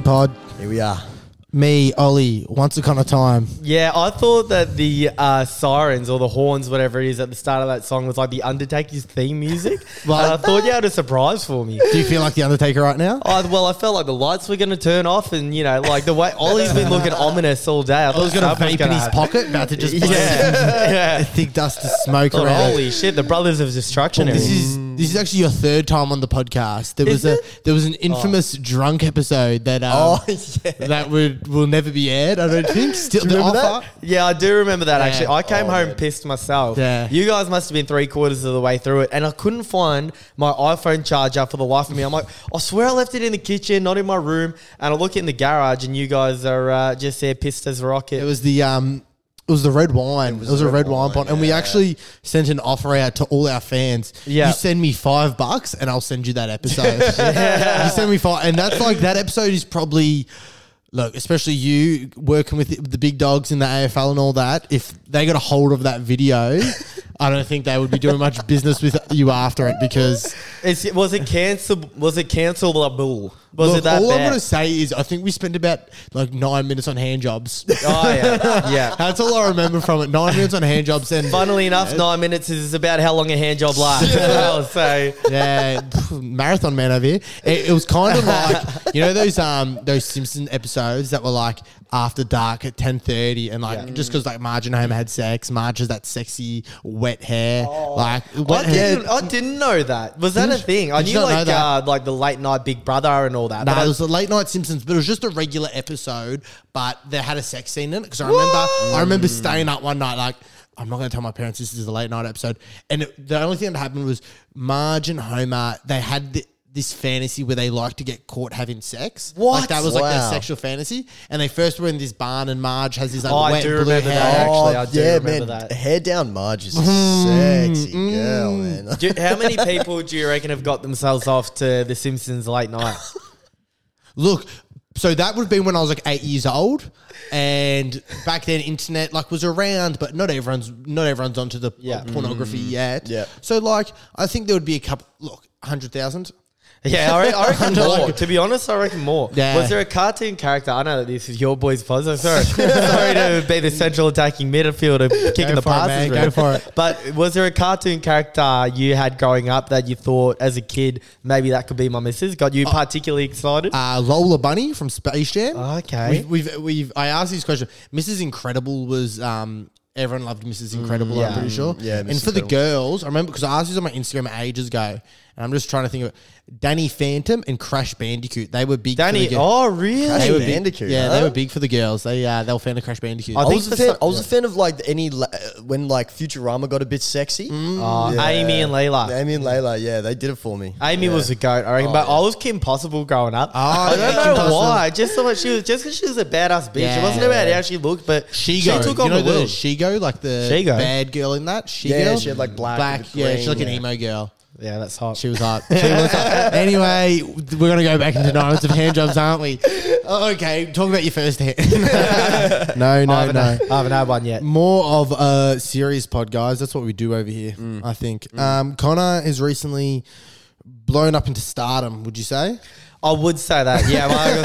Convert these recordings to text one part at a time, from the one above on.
Tamale Pod. Here we are. Me, Ollie, once upon a time. Yeah, I thought that the uh, sirens or the horns, whatever it is, at the start of that song was like the Undertaker's theme music. Well, and I thought you had a surprise for me. Do you feel like the Undertaker right now? I, well, I felt like the lights were going to turn off, and you know, like the way Ollie's been looking ominous all day. I, I was going to vape in his pocket, about to just Yeah, yeah. thick dust of smoke Thought, around. holy shit, the brothers of destruction. This are- is this is actually your third time on the podcast. There was a there was an infamous drunk episode that um, Oh, yeah. that would will never be aired. I don't think. Still, Do you the remember offer. Yeah, I do remember that Yeah. actually. I came Oh, home man. pissed myself. Yeah. You guys must have been three quarters of the way through it, and I couldn't find my iPhone charger for the life of me. I'm like, I swear I left it in the kitchen, not in my room. And I look in the garage, and you guys are uh, just there pissed as a rocket. It was the um. It was the red wine. It was, a red wine pot, and we yeah. actually sent an offer out to all our fans. Yeah. you send me five bucks, and I'll send you that episode. You send me five, and that's like that episode is probably look, especially you working with the, the big dogs in the AFL and all that. If they got a hold of that video, I don't think they would be doing much business with you after it because It's, was it cancel? Was it cancelable? Was look, it that all I'm bad? gonna say is I think we spent about like nine minutes on hand jobs. oh yeah, yeah. That's all I remember from it. Nine minutes on hand jobs and Funnily enough, nine minutes is about how long a hand job lasts. as well, so yeah, pff, marathon man over here. It, it was kind of like you know those um those Simpson episodes that were like after dark at ten thirty, and like Yeah. just because like Marge and Homer had sex, Marge has that sexy wet hair, like I hair. didn't, I didn't know that. Was that a thing? I knew like uh, like the late night Big Brother and all that. No, I- it was a late night Simpsons, but it was just a regular episode. But they had a sex scene in it because I remember I remember staying up one night like. I'm not going to tell my parents this is a late night episode. And it, the only thing that happened was Marge and Homer, they had the, this fantasy where they like to get caught having sex. What? Like that was like their Wow. sexual fantasy. And they first were in this barn and Marge has this like Oh, I wet do blue remember hair. that. Actually, I do yeah, remember man. that. Hair down Marge is a Mm, sexy girl, man. Do- how many people do you reckon have got themselves off to The Simpsons late night? Look, so that would have been when I was like eight years old, and back then internet like was around, but not everyone's not everyone's onto the Yeah. pornography yet. Yeah. So like, I think there would be a couple. Look, hundred thousand. Yeah, I, re- I reckon more. To be honest, I reckon more. Yeah. Was there a cartoon character? I know that this is your boy's puzzle. Sorry, sorry to be the central attacking midfielder kicking the for it, passes. man. Go for it. But was there a cartoon character you had growing up that you thought as a kid maybe that could be my missus? Got you particularly excited? Uh, Lola Bunny from Space Jam. Okay. We've, we've we've I asked this question. Mrs. Incredible was um. Everyone loved Mrs. Incredible, yeah. I'm pretty sure. Yeah, and for the girls, I remember because I asked this on my Instagram ages ago, and I'm just trying to think of it. Danny Phantom and Crash Bandicoot. They were big. for Danny, the girls. oh really? Crash They were big, Bandicoot, yeah, huh? they were big for the girls. They uh, they were fan of Crash Bandicoot. I I was a fan. some- I was a fan of like any la- uh, when like Futurama got a bit sexy. Oh, Yeah. Amy and Layla. Amy and Layla, yeah, they did it for me. Amy Yeah. was a goat, I reckon. Oh, but yeah. I was Kim Possible growing up. Oh, I don't Kim know Possible. why. Just so much she was just because she was a badass bitch. Yeah. It wasn't about how she looked, but She she took you on know the the world. Shego, like the Shego? bad girl in that. She Yeah, she had, like, black black. Yeah, she's green, like an emo girl. Yeah, that's hot. She was hot. She was hot. Anyway, we're gonna go back into nights of hand jobs, aren't we? Oh, okay, talk about your first hand. no, I, no, haven't, no. I haven't had one yet. More of a serious pod, guys. That's what we do over here. Mm. I think. Um, Connor is recently blown up into stardom. Would you say? I would say that. Yeah, Marcus.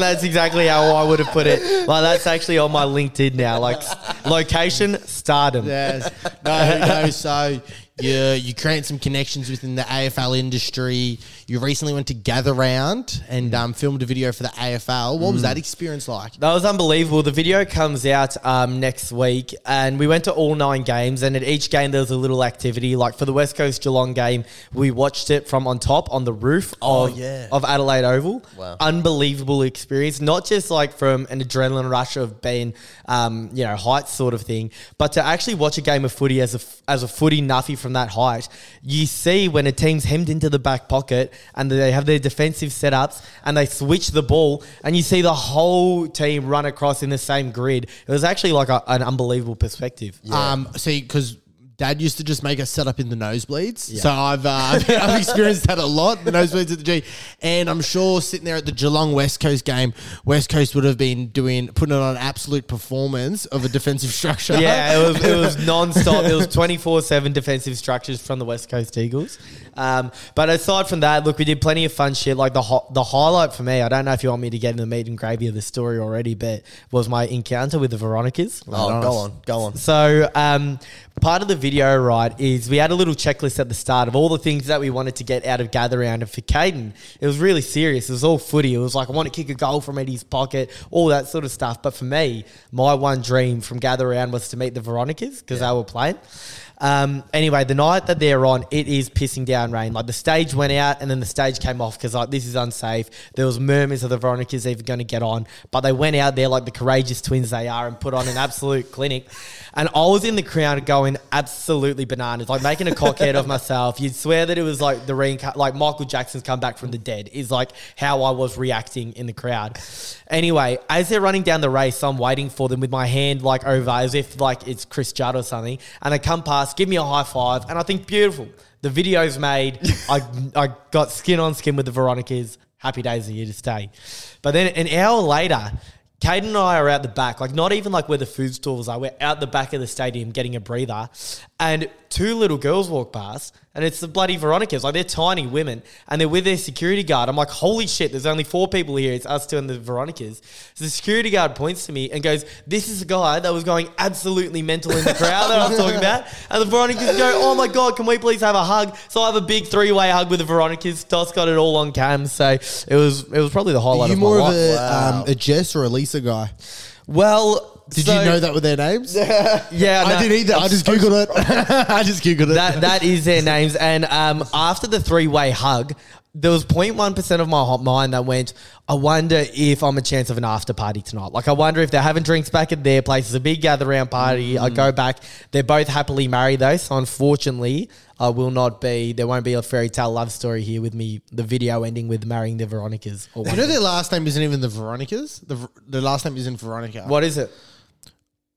that's exactly how I would have put it. Like that's actually on my LinkedIn now. Like s- location, stardom. Yes. No, no. So you you create some connections within the AFL industry. You recently went to Gather Round and um, filmed a video for the AFL. What was that experience like? That was unbelievable. The video comes out um, next week, and we went to all nine games. And at each game, there was a little activity. Like for the West Coast Geelong game, we watched it from on top on the roof Oh, of, yeah. of Adelaide Oval. Wow. Unbelievable experience. Not just like from an adrenaline rush of being, um, you know, heights sort of thing, but to actually watch a game of footy as a f- as a footy nuffy from that height. You see when a team's hemmed into the back pocket and they have their defensive setups and they switch the ball and you see the whole team run across in the same grid. It was actually like a, an unbelievable perspective. Um, see, because dad used to just make us set up in the nosebleeds. So I've, uh, I've I've experienced that a lot. The nosebleeds at the G, and I'm sure sitting there at the Geelong West Coast game, West Coast would have been doing putting on an absolute performance of a defensive structure. Yeah, it was it was non-stop. It was twenty four seven defensive structures from the West Coast Eagles. Um, but aside from that, look, we did plenty of fun shit. Like the ho- the highlight for me, I don't know if you want me to get in the meat and gravy of the story already, but was my encounter with the Veronicas. Oh, go on, go on. So, um, part of the video, right, is we had a little checklist at the start of all the things that we wanted to get out of gather round. And for Caden, it was really serious. It was all footy. It was like, I want to kick a goal from Eddie's pocket, all that sort of stuff. But for me, my one dream from gather round was to meet the Veronicas because they were playing. Um, anyway, the night that they're on, it is pissing down rain. Like the stage went out and then the stage came off because like this is unsafe. There was murmurs of the Veronicas even going to get on, but they went out there like the courageous twins they are and put on an absolute clinic. And I was in the crowd going absolutely bananas, like making a cockhead of myself. You'd swear that it was like the reinca- like Michael Jackson's come back from the dead is like how I was reacting in the crowd. Anyway, as they're running down the race, I'm waiting for them with my hand like over as if like it's Chris Judd or something. And they come past, give me a high five, and I think beautiful. The video's made. I I got skin on skin with the Veronicas. Happy days are here to stay. But then an hour later, Caden and I are out the back, like not even like where the food stalls are. We're out the back of the stadium getting a breather, and two little girls walk past, and it's the bloody Veronicas. Like they're tiny women, and they're with their security guard. I'm like, holy shit! There's only four people here. It's us two and the Veronicas. So the security guard points to me and goes, "This is a guy that was going absolutely mental in the crowd that I was talking about." And the Veronicas go, "Oh my god, can we please have a hug?" So I have a big three way hug with the Veronicas. Dos got it all on cam, so it was it was probably the highlight Are you of more my of life. a, Wow. um, a Jess or a Lisa guy? well, Did so- you know that with their names? Yeah, I no. didn't either. I just googled it. I just googled it. that that is their names. And um, after the three way hug, there was 0.1 percent of my hot mind that went. I wonder if I'm a chance of an after party tonight. Like I wonder if they're having drinks back at their place. It's a big gather round party. I go back. They're both happily married though, so unfortunately, I will not be. There won't be a fairy tale love story here with me. The video ending with marrying the Veronicas. Or you know their last name isn't even the Veronicas. The the last name isn't Veronica. what is it?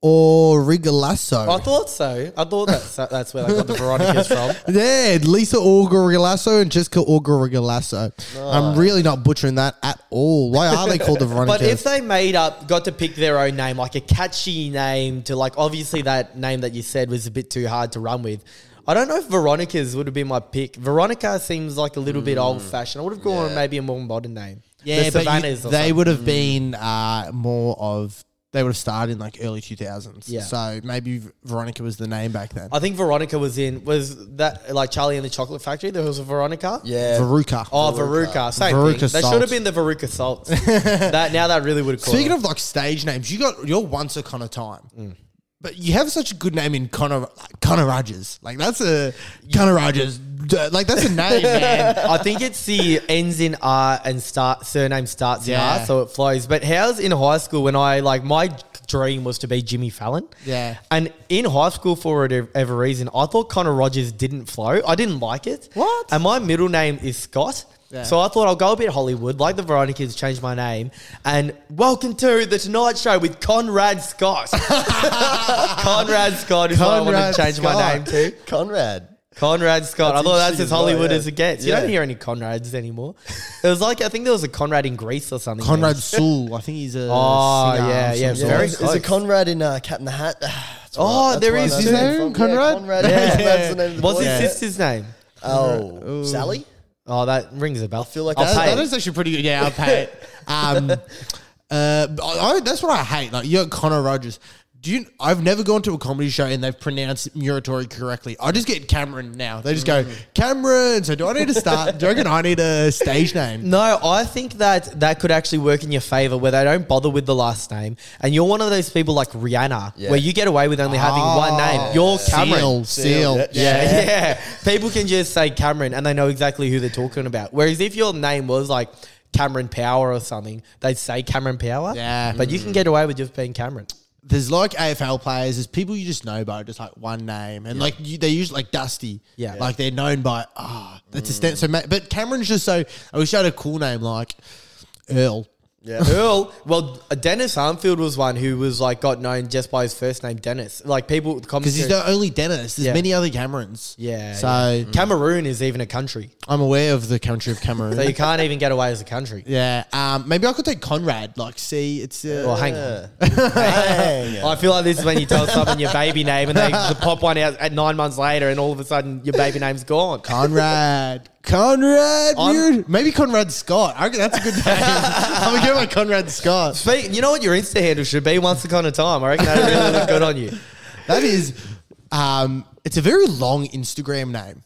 Origliasso. I thought so. I thought that's that's where they got the Veronicas from. Yeah, Lisa Orgarilasso and Jessica Orgarilasso. I'm really not butchering that at all. Why are they called the Veronicas? But if they made up, got to pick their own name, like a catchy name to like, obviously that name that you said was a bit too hard to run with. I don't know if Veronica's would have been my pick. Veronica seems like a little bit old fashioned. I would have gone Yeah. maybe a more modern name. yeah, the but you- Savannahs or they something. would have been uh, more of. They would have started in like early 2000s. Yeah. So maybe Veronica was the name back then. I think Veronica was in, was that like Charlie and the Chocolate Factory? There was a Veronica? Yeah. Veruca. Oh, Veruca. Same Veruca thing. They Salt. should have been the Veruca Salts. that, now that really would have caught Speaking on. of like stage names, you got your Once Upon a Time. Mm. But you have such a good name in Connor Connor Rogers. Like that's a Connor Rogers. Like that's a name, man. I think it's the ends in R and start surname starts in Yeah. R, so it flows. But how's in high school when I like my dream was to be Jimmy Fallon? Yeah. And in high school, for whatever reason, I thought Connor Rogers didn't flow. I didn't like it. What? And my middle name is Scott. Yeah. So I thought I'll go a bit Hollywood, like the Veronicas, change my name. And welcome to the Tonight Show with Conrad Scott. Conrad Scott is what I Conrad to change my Scott. name to. Conrad. Conrad Scott. That's I thought that's as as Hollywood yeah. as it gets. You Yeah. don't hear any Conrads anymore. It was like I think there was a Conrad in Greece or something. Conrad Sewell. I think he's a Oh, singer yeah, of yeah, some very sort. Is close. Conrad in uh, Cat in the Hat? That's Oh, that's there where I is. know His name? Conrad? Yeah, Conrad. Yeah. Conrad's the name of the What's boy. his sister's name? Oh, Sally? Oh, that rings a bell. I feel like I'll that's- pay That it. is actually pretty good. Yeah, I'll pay it. Um, uh, I, I- that's what I hate. Like you got Connor Rogers. Do you? I've never gone to a comedy show and they've pronounced Muratori correctly. I just get Cameron now. They just go mm. Cameron. So do I need to start? do you reckon I need a stage name? No, I think that that could actually work in your favor where they don't bother with the last name. And you're one of those people like Rihanna, Yeah. where you get away with only having one ah, name. You're Cameron. Seal, seal. Seal, Yeah, yeah. People can just say Cameron and they know exactly who they're talking about. Whereas if your name was like Cameron Power or something, they'd say Cameron Power. Yeah. But you can get away with just being Cameron. There's like AFL players. There's people you just know by just like one name, and like you, they use like Dusty. Yeah. like they're known by ah. that's a stent. So, but Cameron's just so. I wish I had a cool name like Earl. Yeah. Earl. Well, uh, Dennis Armfield was one who was like got known just by his first name, Dennis. Like people, Because he's the only Dennis. There's Yeah. many other Camerons. yeah. So yeah. Cameroon is even a country, I'm aware of the country of Cameroon. so you can't even get away as a country. yeah. Um, maybe I could take Conrad. Like, see, it's. Uh, Well, hang on. Hang on. I feel like this is when you tell someone your baby name and they pop one out at nine months later, and all of a sudden your baby name's gone. Conrad. Conrad. I'm- Weird. Maybe Conrad Scott. I reckon that's a good name. I'm going to go by Conrad Scott. Speak, you know what your Insta handle should be? Once upon a time, I reckon that really look good on you. That is, um, it's a very long Instagram name.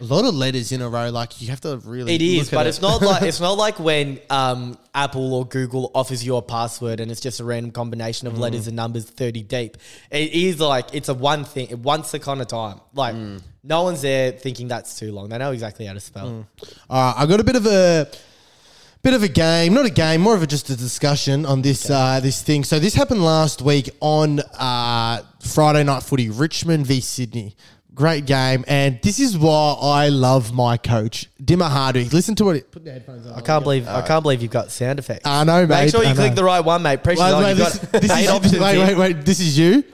A lot of letters in a row. Like, you have to really. It is, look at but it. it's not like it's not like when um, Apple or Google offers you a password and it's just a random combination of letters and numbers thirty deep. It is like it's a one thing, once upon a time. Like no one's there thinking that's too long. They know exactly how to spell. All right, I got a bit of a bit of a game, not a game, more of a just a discussion on this uh, this thing. So this happened last week on uh, Friday night footy, Richmond v Sydney. Great game, and this is why I love my coach, Dimma Hardwick. Listen to what it. Put the headphones on. I can't believe I uh, can't believe you've got sound effects. I know, mate. Make sure you I click know. the right one, mate. Pressure's Wait, on. wait, You've this, got this eight is, options wait, here. wait, wait. This is you.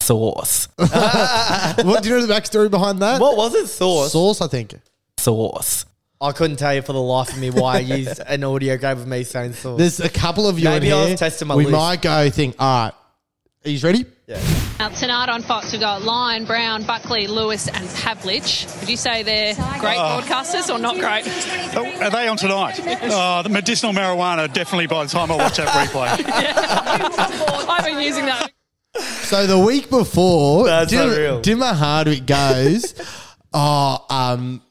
Sauce. what do you know the backstory behind that? What was it? Sauce. Sauce, I think. Sauce. I couldn't tell you for the life of me why I used an audio grab of me saying sauce. There's a couple of you Maybe in I was here. testing my we list. might go think. All right, are you ready? Now, tonight on Fox, we've got Lyon, Brown, Buckley, Lewis, and Pavlich. Would you say they're great broadcasters or not great? Oh, Are they on tonight? Oh, the medicinal marijuana definitely by the time I watch that replay. I've been using that. So the week before, That's unreal. Dimma Hardwick goes, oh, um,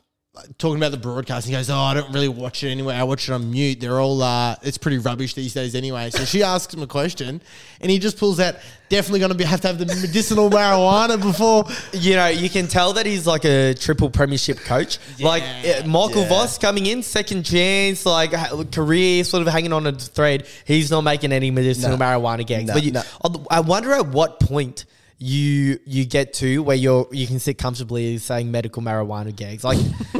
talking about the broadcast. He goes, oh, I don't really watch it anyway. I watch it on mute. They're all, uh, it's pretty rubbish these days anyway. So she asks him a question, and he just pulls out, definitely going to be have to have the medicinal marijuana before. You know, you can tell that he's like a triple premiership coach. like uh, Michael Yeah. Voss coming in, second chance, like career, sort of hanging on a thread. He's not making any medicinal No. marijuana gags. No, but you, no. I wonder at what point you you get to where you're you can sit comfortably saying medical marijuana gags. Like,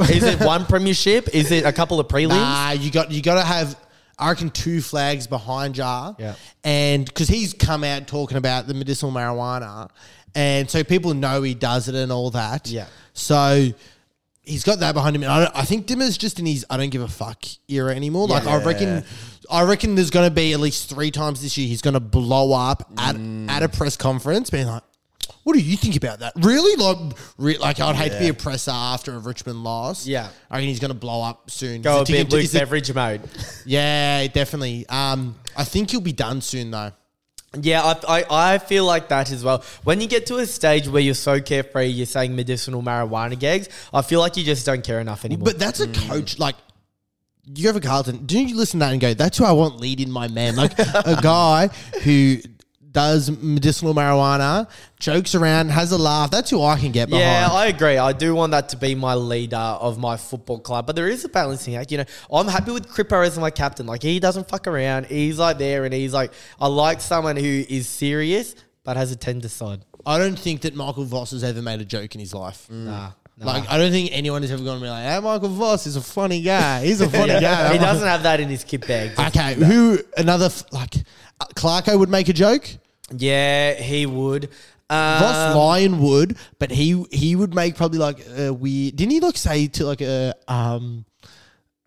is it one premiership? Is it a couple of prelims? Nah, you got you got to have. I reckon two flags behind Jar. Yeah. And because he's come out talking about the medicinal marijuana, and so people know he does it and all that. Yeah. So he's got that behind him. And I, don't, I think Dimma's just in his I don't give a fuck era anymore. Like I reckon, I reckon there's going to be at least three times this year he's going to blow up at at a press conference, being like. What do you think about that? Really, like, re- like I'd hate to be a presser after a Richmond loss. Yeah. I reckon he's going to blow up soon. Go a Is it bit ticket- Luke is it- Beveridge mode. yeah, definitely. Um, I think he'll be done soon though. Yeah, I, I, I feel like that as well. When you get to a stage where you're so carefree, you're saying medicinal marijuana gags, I feel like you just don't care enough anymore. But that's a coach like. You go for Carlton. Do you listen to that and go, "That's who I want leading my man"? Like a guy who does medicinal marijuana, jokes around, has a laugh. That's who I can get behind. yeah, I agree. I do want that to be my leader of my football club, but there is a balancing act. You know, I'm happy with Crippo as my captain. Like he doesn't fuck around. He's like there, and he's like, I like someone who is serious but has a tender side. I don't think that Michael Voss has ever made a joke in his life. Nah, nah. Like I don't think anyone has ever gone and be like, "Hey, Michael Voss is a funny guy. He's a funny guy." he doesn't have that in his kit bag. Okay, who another f- like uh, Clarko would make a joke. Yeah, he would. Voss Um, Lyon would, but he he would make probably like a weird. Didn't he like say to like a um,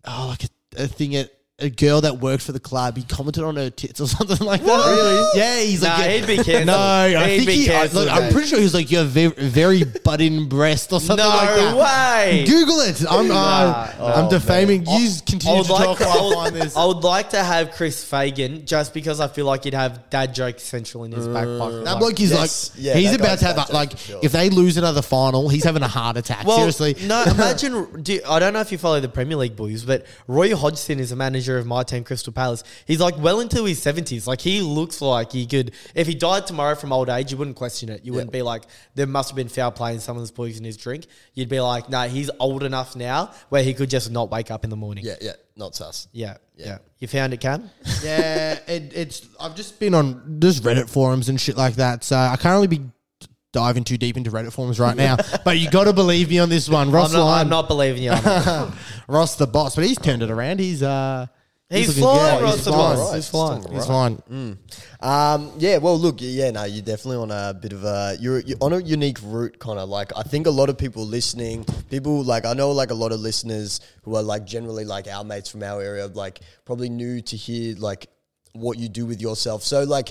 oh like a, a thing at a girl that worked for the club? He commented on her tits or something like that. Really? Yeah, he's Nah, like yeah. he'd be cancelled. No, I He'd think be he. I, cancelled, look, I'm mate. pretty sure he was like you have very, butt-in breast or something No like that. way. Google it. I'm uh, Nah. I'm Oh, defaming. You I continue would to like talk to, I I would, this. I would like to have Chris Fagan just because I feel like he'd have dad joke central in his back pocket. That Like- bloke is Yes. like Yeah, he's that about guy's to have like for sure. if they lose another final, he's having a heart attack. Seriously, No, imagine. Do, I don't know if you follow the Premier League boys, but Roy Hodgson is a manager of my team, Crystal Palace. He's like well into his seventies. Like he looks like he could. If he died tomorrow from old age, you wouldn't question it. You wouldn't be like there must have been foul play and someone's poisoned his drink. You'd be like, no, he's old enough now where he could just not wake up in the morning. Yeah, yeah, not sus. yeah, yeah. You found it, Cam? yeah, it, it's. I've just been on just Reddit forums and shit like that, so I can't really be diving too deep into Reddit forums right now. but you got to believe me on this one, Ross I'm not, Lyon, I'm not believing you. I'm. Ross the boss, but he's turned it around. He's uh He's looking flying, good. Ross He's the fine. Boss. He's flying. He's fine. Um, yeah, well, look, yeah, no, you're definitely on a bit of a you're, you're on a unique route, kind of like I think a lot of people listening, people like I know like a lot of listeners who are like generally like our mates from our area, like probably new to hear like what you do with yourself. So like,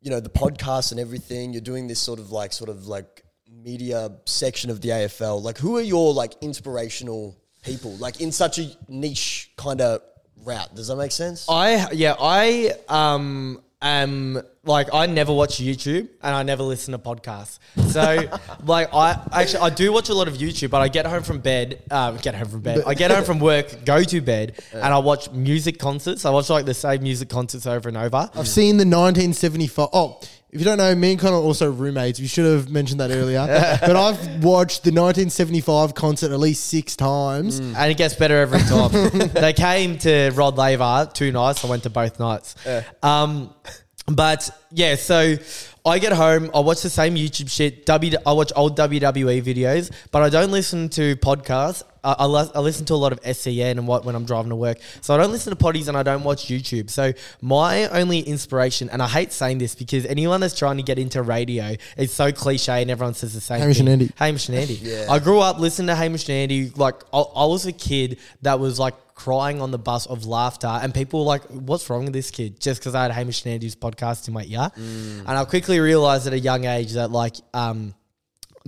you know, the podcast and everything, you're doing this sort of like sort of like media section of the AFL. Like, who are your like inspirational people, like in such a niche kind of route? Does that make sense? I yeah, I um am like I never watch YouTube and I never listen to podcasts. So like I actually I do watch a lot of YouTube, but I get home from bed, um, get home from bed. I get home from work, go to bed, and I watch music concerts. I watch like the same music concerts over and over. I've seen the 1975. Oh, if you don't know, me and Connor are also roommates. We should have mentioned that earlier. but I've watched the 1975 concert at least six times. And it gets better every time. they came to Rod Laver two nights. I went to both nights. Um, but yeah, so I get home, I watch the same YouTube shit. W, I watch old WWE videos, but I don't listen to podcasts. I, I, li- I listen to a lot of SEN and what when I'm driving to work. So I don't listen to potties and I don't watch YouTube. So my only inspiration, and I hate saying this because anyone that's trying to get into radio, it's so cliche and everyone says the same Hamish thing. and Andy. Hamish and Andy. yeah. I grew up listening to Hamish and Andy. Like I, I was a kid that was like crying on the bus of laughter, and people were like, "What's wrong with this kid?" Just because I had Hamish and Andy's podcast in my ear, and I quickly realized at a young age that like um.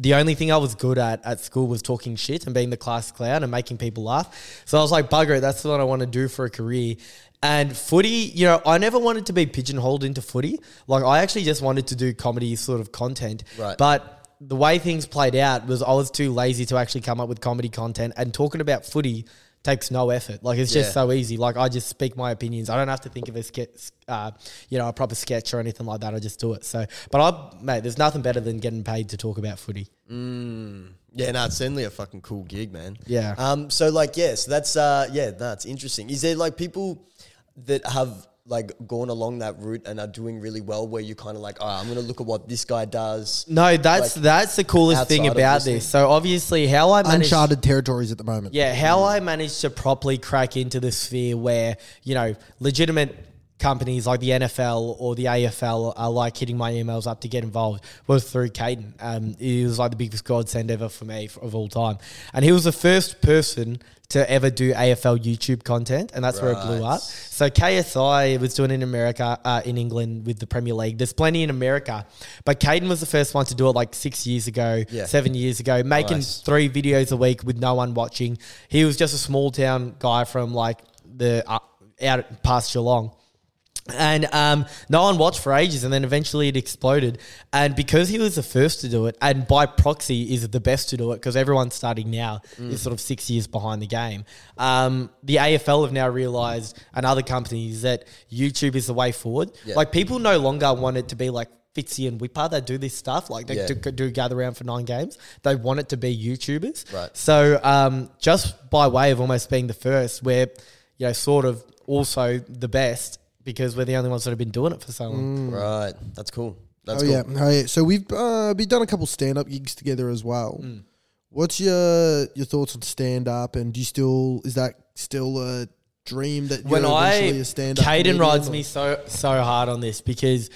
The only thing I was good at at school was talking shit and being the class clown and making people laugh. So I was like, bugger it, that's what I want to do for a career. And footy, you know, I never wanted to be pigeonholed into footy. Like, I actually just wanted to do comedy sort of content. Right. But the way things played out was I was too lazy to actually come up with comedy content and talking about footy takes no effort. Like it's just Yeah. so easy. Like I just speak my opinions. I don't have to think of a sketch, uh, you know, a proper sketch or anything like that. I just do it. So, but I, mate, there's nothing better than getting paid to talk about footy. Yeah, no, it's certainly a fucking cool gig, man. Yeah. Um. So like, yeah. So that's uh. Yeah, that's interesting. Is there like people that have like gone along that route and are doing really well, where you kind of like, oh, I'm gonna look at what this guy does. No, that's Like, that's the coolest thing about listening. this. So obviously, how I managed, Uncharted territories at the moment. yeah, how I managed to properly crack into the sphere where you know legitimate companies like the NFL or the AFL are like hitting my emails up to get involved was through Caden. Um, he was like the biggest godsend ever for me f- of all time, and he was the first person to ever do AFL YouTube content, and that's where it blew up. So KSI was doing it in America, uh, in England with the Premier League. There's plenty in America, but Caden was the first one to do it like six years ago, Yeah. seven years ago, making Nice. three videos a week with no one watching. He was just a small town guy from like the uh, out past Geelong. And um, no one watched for ages, and then eventually it exploded. And because he was the first to do it, and by proxy is the best to do it, because everyone starting now Mm. is sort of six years behind the game. Um, the AFL have now realised, and other companies, that YouTube is the way forward. Yeah. Like people no longer want it to be like Fitzy and Whipper that do this stuff, like they Yeah. do, do gather around for nine games. They want it to be YouTubers. Right. So um, just by way of almost being the first, we're you know sort of also the best because we're the only ones that have been doing it for so long. Right. That's cool. That's oh cool. yeah, oh yeah. So we've uh, we've done a couple stand up gigs together as well. Mm. What's your your thoughts on stand up? And do you still is that still a dream that when you're I a stand up? Caden rides me so so hard on this because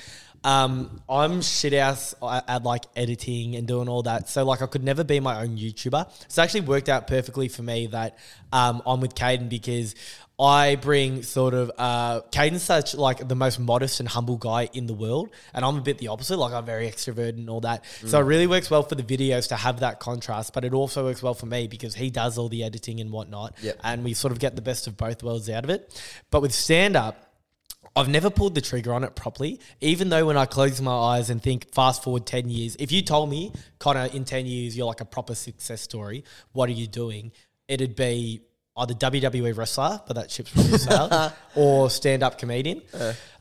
um, I'm shit ass at, at like editing and doing all that. So like I could never be my own YouTuber. It's actually worked out perfectly for me that um, I'm with Caden because I bring sort of uh, Caden's such like the most modest and humble guy in the world, and I'm a bit the opposite. Like I'm very extroverted and all that. So it really works well for the videos to have that contrast, but it also works well for me because he does all the editing and whatnot, Yep. and we sort of get the best of both worlds out of it. But with stand up. I've never pulled the trigger on it properly, even though when I close my eyes and think fast forward 10 years, if you told me, Connor, in 10 years, you're like a proper success story, what are you doing? It'd be either WWE wrestler, but that ship's probably sailed, or stand up comedian.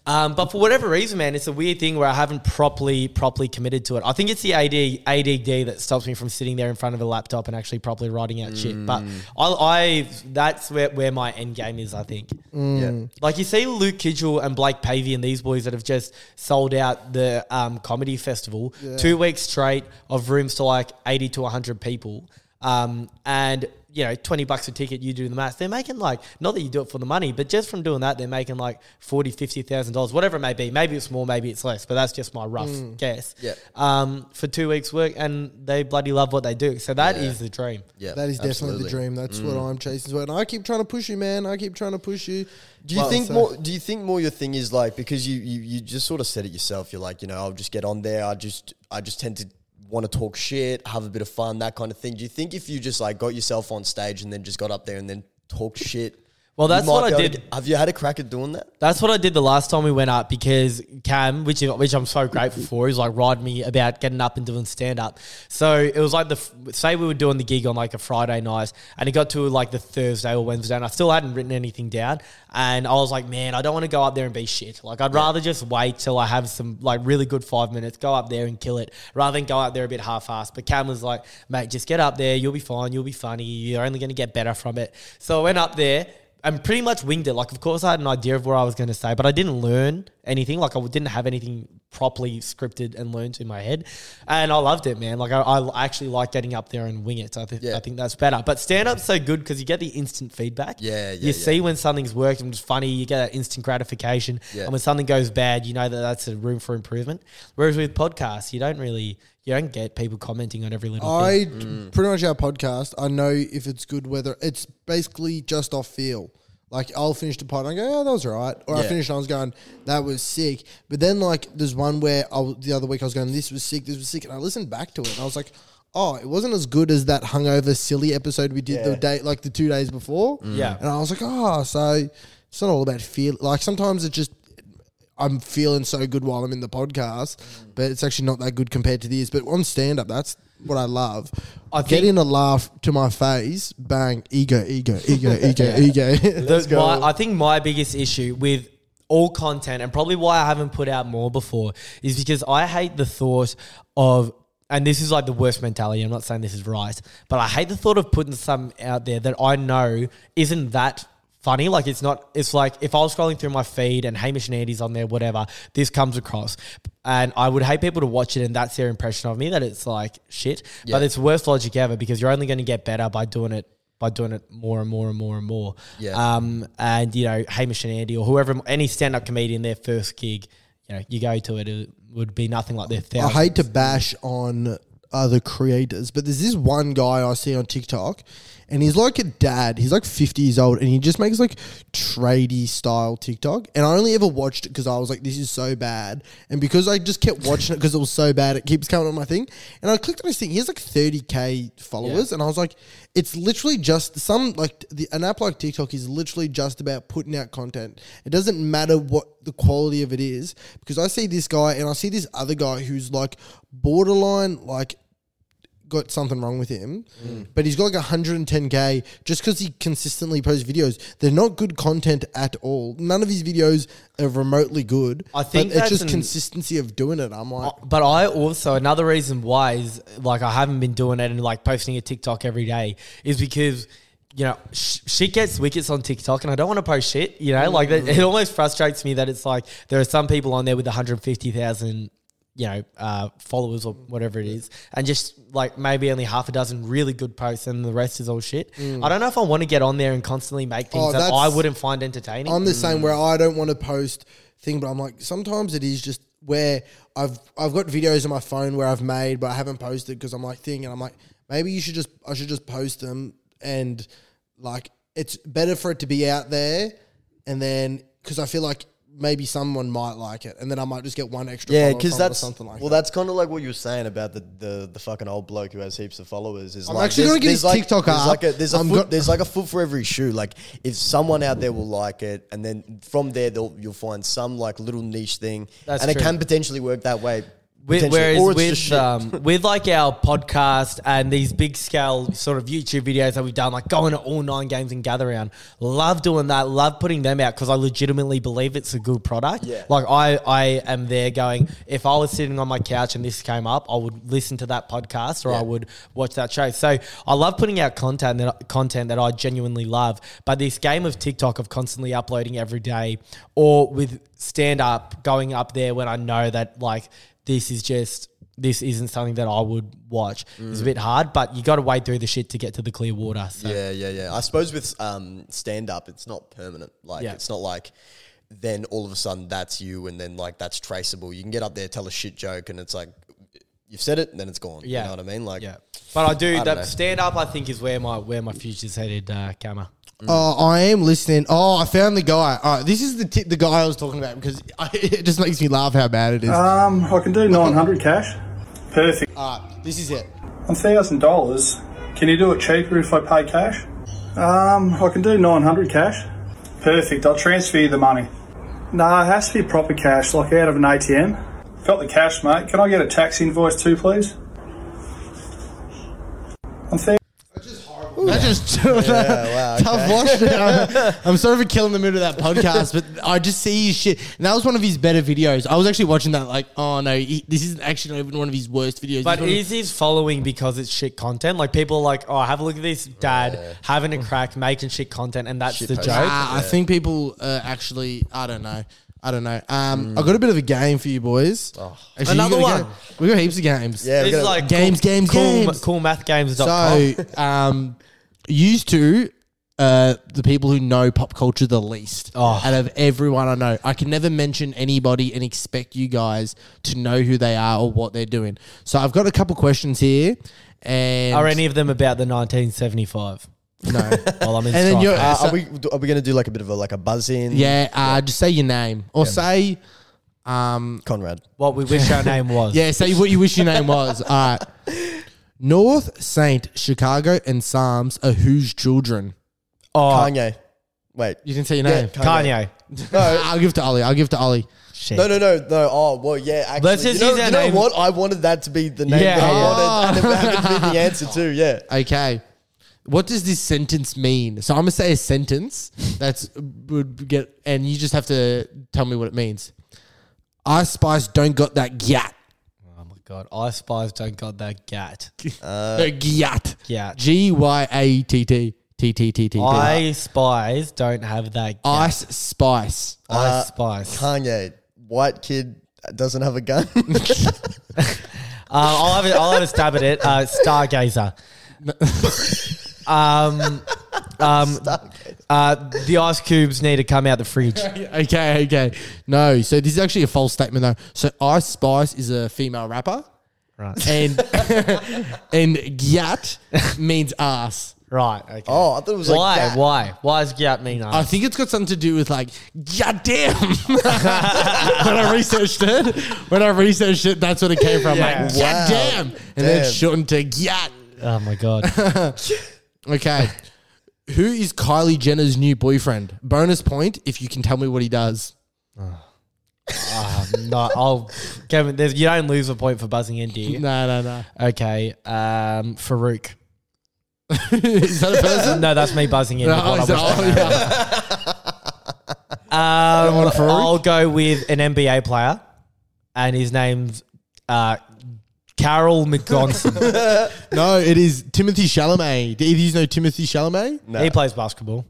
Um, but for whatever reason, man, it's a weird thing where I haven't properly properly committed to it. I think it's the AD, ADD that stops me from sitting there in front of a laptop and actually properly writing out shit. But I, I that's where, where my end game is, I think. Yeah. Like you see Luke Kitchell and Blake Pavey and these boys that have just sold out the um, comedy festival two weeks straight of rooms to like 80 to 100 people. Um, and you know, 20 bucks a ticket, you do the math. They're making like, not that you do it for the money, but just from doing that, they're making like 40, 50,000 dollars, whatever it may be. Maybe it's more, maybe it's less, but that's just my rough guess. Yeah. Um, for two weeks work and they bloody love what they do. So that is Yeah. the dream. Yeah, That is definitely the dream. That's what I'm chasing. And I keep trying to push you, man. I keep trying to push you. Do you Well, think so- more? Do you think more your thing is like because you, you you just sort of said it yourself. You're like you know I'll just get on there. I just I just tend to want to talk shit, have a bit of fun, that kind of thing. Do you think if you just like got yourself on stage and then just got up there and then talked shit? Well, that's might what be I able to did. get- have you had a crack at doing that? That's what I did the last time we went up because Cam, which which I'm so grateful for, is like riding me about getting up and doing stand up. So it was like the f- say we were doing the gig on like a Friday night, and it got to like the Thursday or Wednesday, and I still hadn't written anything down, and I was like, man, I don't want to go up there and be shit. Like I'd rather just wait till I have some like really good five minutes, go up there and kill it, rather than go out there a bit half-assed. But Cam was like, mate, just get up there, you'll be fine, you'll be funny, you're only going to get better from it. So I went up there and pretty much winged it. Like, of course, I had an idea of what I was going to say, but I didn't learn anything. Like, I didn't have anything properly scripted and learned in my head. And I loved it, man. Like, I, I actually like getting up there and wing it. So I, th- Yeah. I think that's better. But stand up's so good because you get the instant feedback. Yeah, yeah, You yeah. see when something's worked and it's funny, you get that instant gratification. Yeah. And when something goes bad, you know that that's a room for improvement. Whereas with podcasts, you don't really, you don't get people commenting on every little thing. I Mm. pretty much our podcast. I know if it's good, whether it's basically just off feel. Like I'll finish the pod and I go, oh, that was all right. Or I Yeah. finish and I was going, that was sick. But then like there's one where I, w- the other week I was going, this was sick, this was sick, and I listened back to it and I was like, oh, it wasn't as good as that hungover silly episode we did the Yeah. day like the two days before. Yeah. and I was like, oh, so it's not all about feel. Like sometimes it just I'm feeling so good while I'm in the podcast, mm. but it's actually not that good compared to this. But on stand up, that's what I love. I Getting think- a laugh to my face, bang, ego, ego, ego, ego, ego. The- my- I think my biggest issue with all content and probably why I haven't put out more before is because I hate the thought of and this is like the worst mentality. I'm not saying this is right, but I hate the thought of putting something out there that I know isn't that funny. Like it's not. It's like if I was scrolling through my feed and Hamish and Andy's on there, whatever, this comes across, and I would hate people to watch it and that's their impression of me that it's like shit. Yeah. But it's worst logic ever because you're only going to get better by doing it by doing it more and more and more and more. Yeah. Um, and you know, Hamish and Andy or whoever, any stand-up comedian, their first gig, you know, you go to it, it would be nothing like their I hate to bash on other creators, but there's this one guy I see on TikTok, and he's like a dad. He's like 50 years old, and he just makes like tradie style TikTok. And I only ever watched it because I was like, this is so bad. And because I just kept watching it because it was so bad, it keeps coming on my thing. And I clicked on his thing. He has like 30k followers, and I was like, it's literally just some like the, an app like TikTok is literally just about putting out content. It doesn't matter what the quality of it is because I see this guy and I see this other guy who's like borderline like got something wrong with him, mm. but he's got like 110k just because he consistently posts videos. They're not good content at all. None of his videos are remotely good. I think but it's just an- consistency of doing it. I'm like, uh, But I also another reason why is like I haven't been doing it and like posting a TikTok every day is because you know sh- shit gets wickets on TikTok and I don't want to post shit. You know, like that, it mm. almost frustrates me that it's like there are some people on there with 150,000 you know uh, followers or whatever it is, and just like maybe only half a dozen really good posts and the rest is all shit. I don't know if I want to get on there and constantly make things Oh, that I wouldn't find entertaining. I'm the same where I don't want to post thing, but I'm like sometimes it is just where I've I've got videos on my phone where I've made but I haven't posted because I'm like thing and I'm like maybe you should just I should just post them and like it's better for it to be out there and then because I feel like maybe someone might like it and then I might just get one extra Yeah, because from or that's something like that. well, that. that's kind of like what you were saying about the, the the fucking old bloke who has heaps of followers. Is I'm like, actually there's- gonna get his like, TikTok there's up. Like a, there's a I'm foot, go- there's like a foot for every shoe. Like if someone out there will like it, and then from there they'll, you'll find some like little niche thing, That's and it can potentially work that way. With, whereas with um, with like our podcast and these big scale sort of YouTube videos that we've done, like going to all nine games and gather around, love doing that. Love putting them out because I legitimately believe it's a good product. Yeah. Like I I am there going. If I was sitting on my couch and this came up, I would listen to that podcast or I would watch that show. So I love putting out content that content that I genuinely love. But this game of TikTok of constantly uploading every day, or with stand up going up there when I know that like this is just this isn't something that I would watch. It's a bit hard, but you got to wade through the shit to get to the clear water. So. Yeah, yeah, yeah. I suppose with um, stand up, it's not permanent. Like Yeah. it's not like then all of a sudden that's you, and then like that's traceable. You can get up there, tell a shit joke, and it's like you've said it, and then it's gone. Yeah. you know what I mean? Like, Yeah, but I do I that stand up. I think is where my where my future's headed, uh. Oh, I am listening. Oh, I found the guy. All right, this is the t- the guy I was talking about because I, it just makes me laugh how bad it is. Um, I can do 900 cash. Perfect. All right, this is it. $1,000, can you do it cheaper if I pay cash? Um, I can do 900 cash. Perfect. I'll transfer you the money. No, it has to be proper cash, like out of an ATM. Got the cash, mate. Can I get a tax invoice too, please? On thou- That just wow, tough watch. I'm, I'm sorry for killing the mood of that podcast, but I just see his shit. And that was one of his better videos. I was actually watching that, like, oh no, he, this isn't actually not even one of his worst videos. But It's one of- is his following because it's shit content? Like people are like, oh, have a look at this dad having a crack, making shit content, and that's Shit the post. joke. Ah, I think people uh, actually, I don't know. I don't know. Um, I got a bit of a game for you boys. Actually, you Mm. Another got a one. game? We got heaps of games. yeah, This we're is gonna- like Games, cool, games, cool, games. coolmathgames.com. So, um, used to uh, the people who know pop culture the least Oh. out of everyone I know. I can never mention anybody and expect you guys to know who they are or what they're doing. So I've got a couple questions here, and are any of them about the 1975? no? Well, I'm in Uh, And then you're- Stripe. are we are we gonna do like a bit of a like a buzz in? yeah, uh, just say your name or say, um, Conrad. what we wish our name was. yeah, say what you wish your name was. All right. North Saint, Chicago, and Psalms are whose children? Oh, Kanye. Wait. You didn't say your Yeah, name. Kanye. No, I'll give it to Ollie. I'll give it to Ollie. Shit. no, no, no, no. Oh, well, yeah. Actually, Let's just you know, use our you know name. what? I wanted that to be the name Yeah, that I yeah. wanted, and it happened to be the answer too. Yeah. Okay. What does this sentence mean? So I'm gonna say a sentence that's would get, and you just have to tell me what it means. Ice Spice don't got that gyat. Oh my god, I spies don't got that gat. Uh, No, gyat. Gat. G Y A T T T T T T. I spies don't have that gat. Ice Spice. I Uh, spies. Kanye, white kid doesn't have a gun. Uh, I'll, have a, I'll have a stab at it. Uh, Stargazer. Um, um, uh, the ice cubes need to come out the fridge. Okay, okay. No, so this is actually a false statement though. So Ice Spice is a female rapper, Right. and and gyat means ass. Right. Okay. oh, I thought it was Why? like that. Why? Why does gat mean I ass? think it's got something to do with like, God damn. when I researched it, when I researched it, that's what it came from. Yeah. Like, Wow. Damn. And then Damn. shortened to Gyat. Oh my god. Okay. Who is Kylie Jenner's new boyfriend? Bonus point if you can tell me what he does. Um, no, I'll. Kevin, there's, you don't lose a point for buzzing in, do you? No, no, no. Okay. Um, Farouk. is that a person? No, that's me buzzing in. with No, what I is that- wish oh, I yeah. Um, want a Farouk? I'll go with an NBA player, and his name's uh, Carol McGonson. No, it is Timothy Chalamet. Do either you know Timothy Chalamet? He plays basketball.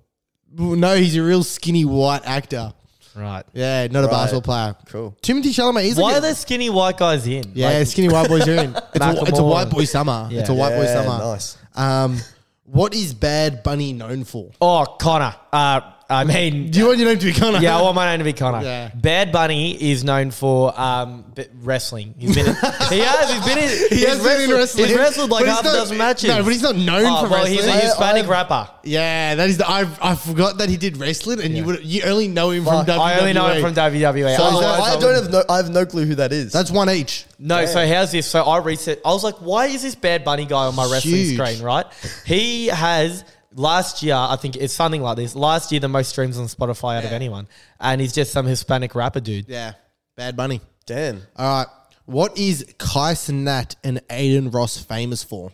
No, he's a real skinny white actor. Right. Yeah, not a Right. basketball player. Cool. Timothy Chalamet is Why like are there skinny white guys in? Yeah, Like, skinny white boys are in. It's, a, it's a Macklemore white boy summer. It's a Yeah. white boy Yeah, summer. nice. Um, what is Bad Bunny known for? oh, Connor. Uh, I mean, Do you want your name to be Connor? yeah, I want my name to be Connor. Yeah. Bad Bunny is known for um, b- wrestling. He's been in, he has. He's been in. he he's has been in wrestling. He's wrestled like but he's half not- a dozen matches. No, but he's not known Oh, for well, wrestling. he's a Hispanic I- rapper. yeah, that is. The, I I forgot that he did wrestling, and you would you only know him Fuck, from WWE. I only know him from WWE. So is Otherwise, that- I I don't wouldn't- have no. I have no clue who that is. That's one each. No, so how's this? So I reset. I was like, why is this Bad Bunny guy on my wrestling Huge. screen? Right? He has last year. I think it's something like this. Last year, the most streams on Spotify out of anyone, and he's just some Hispanic rapper dude. Yeah, Bad money. damn. All right. What is Kai Cenat and Adin Ross famous for?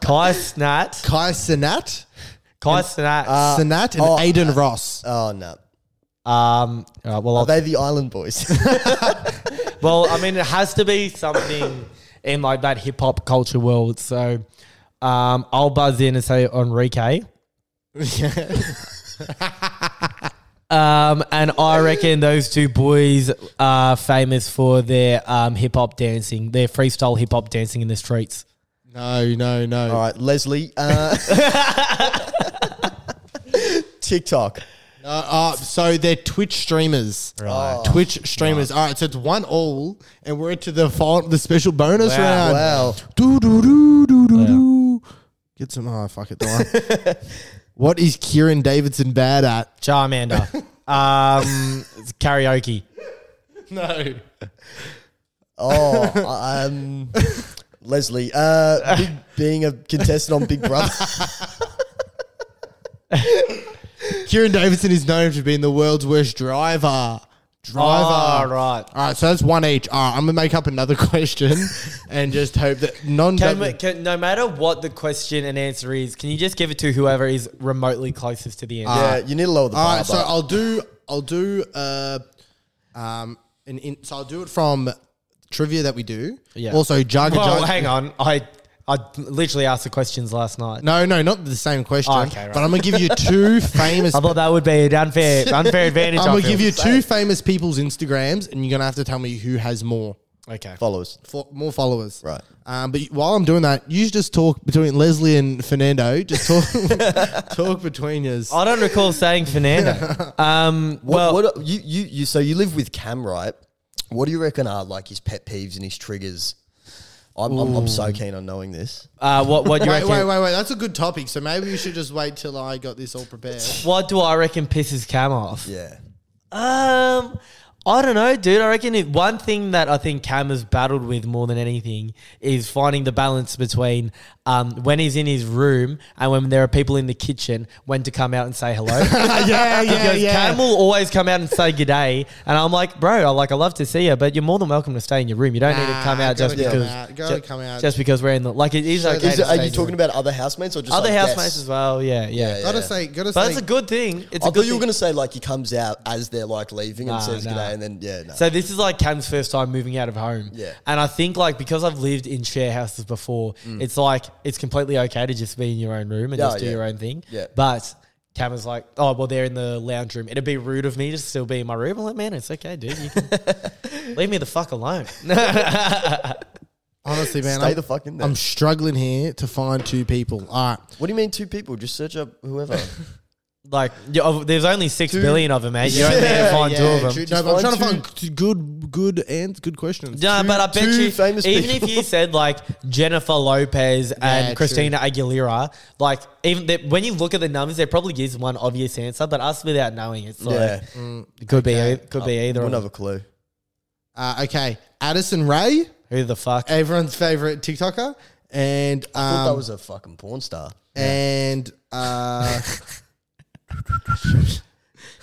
Kai Snat, Kai Sinat, Kai Snat. Sinat, and oh, Adin Ross. Oh no. um, all right, well, Are I'll, they the Island Boys? well, I mean, it has to be something in like that hip hop culture world. So, um, I'll buzz in and say Enrique. Um, and I reckon those two boys are famous for their um, hip hop dancing, their freestyle hip hop dancing in the streets. No, no, no. All right, Leslie. Uh, TikTok. Uh, uh, so they're Twitch streamers. Right. Twitch streamers. All right, so it's one all, and we're into the final, the special bonus Wow. round. Wow. Do do do do do do. Get some. Oh fuck it, don't What is Kieran Davidson bad at? Charmander. um, it's karaoke. No. Oh, um, Leslie. Uh, big, being a contestant on Big Brother. Kieran Davidson is known for being the world's worst driver. Driver. Oh, right. All right, so that's one each. All right, I'm gonna make up another question and just hope that non. Can, we- can, no matter what the question and answer is, can you just give it to whoever is remotely closest to the answer? yeah, you need to lower the All bar. right, so I'll do. I'll do. Uh, um, an in, so I'll do it from trivia that we do. Yeah. Also, Jugga Well, Jugga. hang on. I I literally asked the questions last night. No, no, not the same question. Oh, okay, right. But I'm gonna give you two famous. I thought that would be an unfair unfair advantage. I'm gonna give you two famous people's Instagrams, and you're gonna have to tell me who has more. Okay. followers. fo- more followers. Right. Um, but while I'm doing that, you just talk between Leslie and Fernando. Just talk, talk between us. I don't recall saying Fernando. Um, What, well, what you, you you so you live with Cam, right? What do you reckon are like his pet peeves and his triggers? I'm, I'm, I'm so keen on knowing this. uh, what what do you Wait, reckon? wait, wait, wait. That's a good topic. So maybe we should just wait till I got this all prepared. What do I reckon pisses Cam off? Yeah. Um, I don't know, dude. I reckon it, one thing that I think Cam has battled with more than anything is finding the balance between um, when he's in his room and when there are people in the kitchen, when to come out and say hello. yeah, yeah, because yeah. Cam will always come out and say good day, and I'm like, bro, I like I love to see you, but you're more than welcome to stay in your room. You don't need to come out just because out, gotta ju- come out. just because we're in the like it is Show okay. that- Is to it, are you talking about other housemates or just other like housemates guests? as well? Yeah, yeah. Yeah, Gotta yeah. say, gotta But say. it's a good thing. It's I a good thought you were thing. gonna say like he comes out as they're like leaving and Nah, says nah. good day, and then yeah, no. So this is like Cam's first time moving out of home. Yeah. And I think like because I've lived in share houses before, it's like it's completely okay to just be in your own room and Yeah, just do yeah. your own thing. Yeah. But Cam was like, oh well, they're in the lounge room. It'd be rude of me to still be in my room. I'm like, man, it's okay, dude. You can leave me the fuck alone. honestly, man, Stay I'm, the fuck in there. I'm struggling here to find two people. All right. what do you mean two people? Just search up whoever. like, you- of- there's only six billion of them, mate. You don't need to find two of them. No, but I'm trying to find find t- good, good and good questions. No, but I bet two you, famous even people. if you said like Jennifer Lopez and true. Christina Aguilera, like even the, when you look at the numbers, there probably is one obvious answer, but us without knowing, it's like yeah, it could be Okay. it could be either. wouldn't Of have them. a clue. Uh, okay, Addison Rae, Who the fuck? everyone's favorite TikToker, and I thought that um, was a fucking porn star. and uh,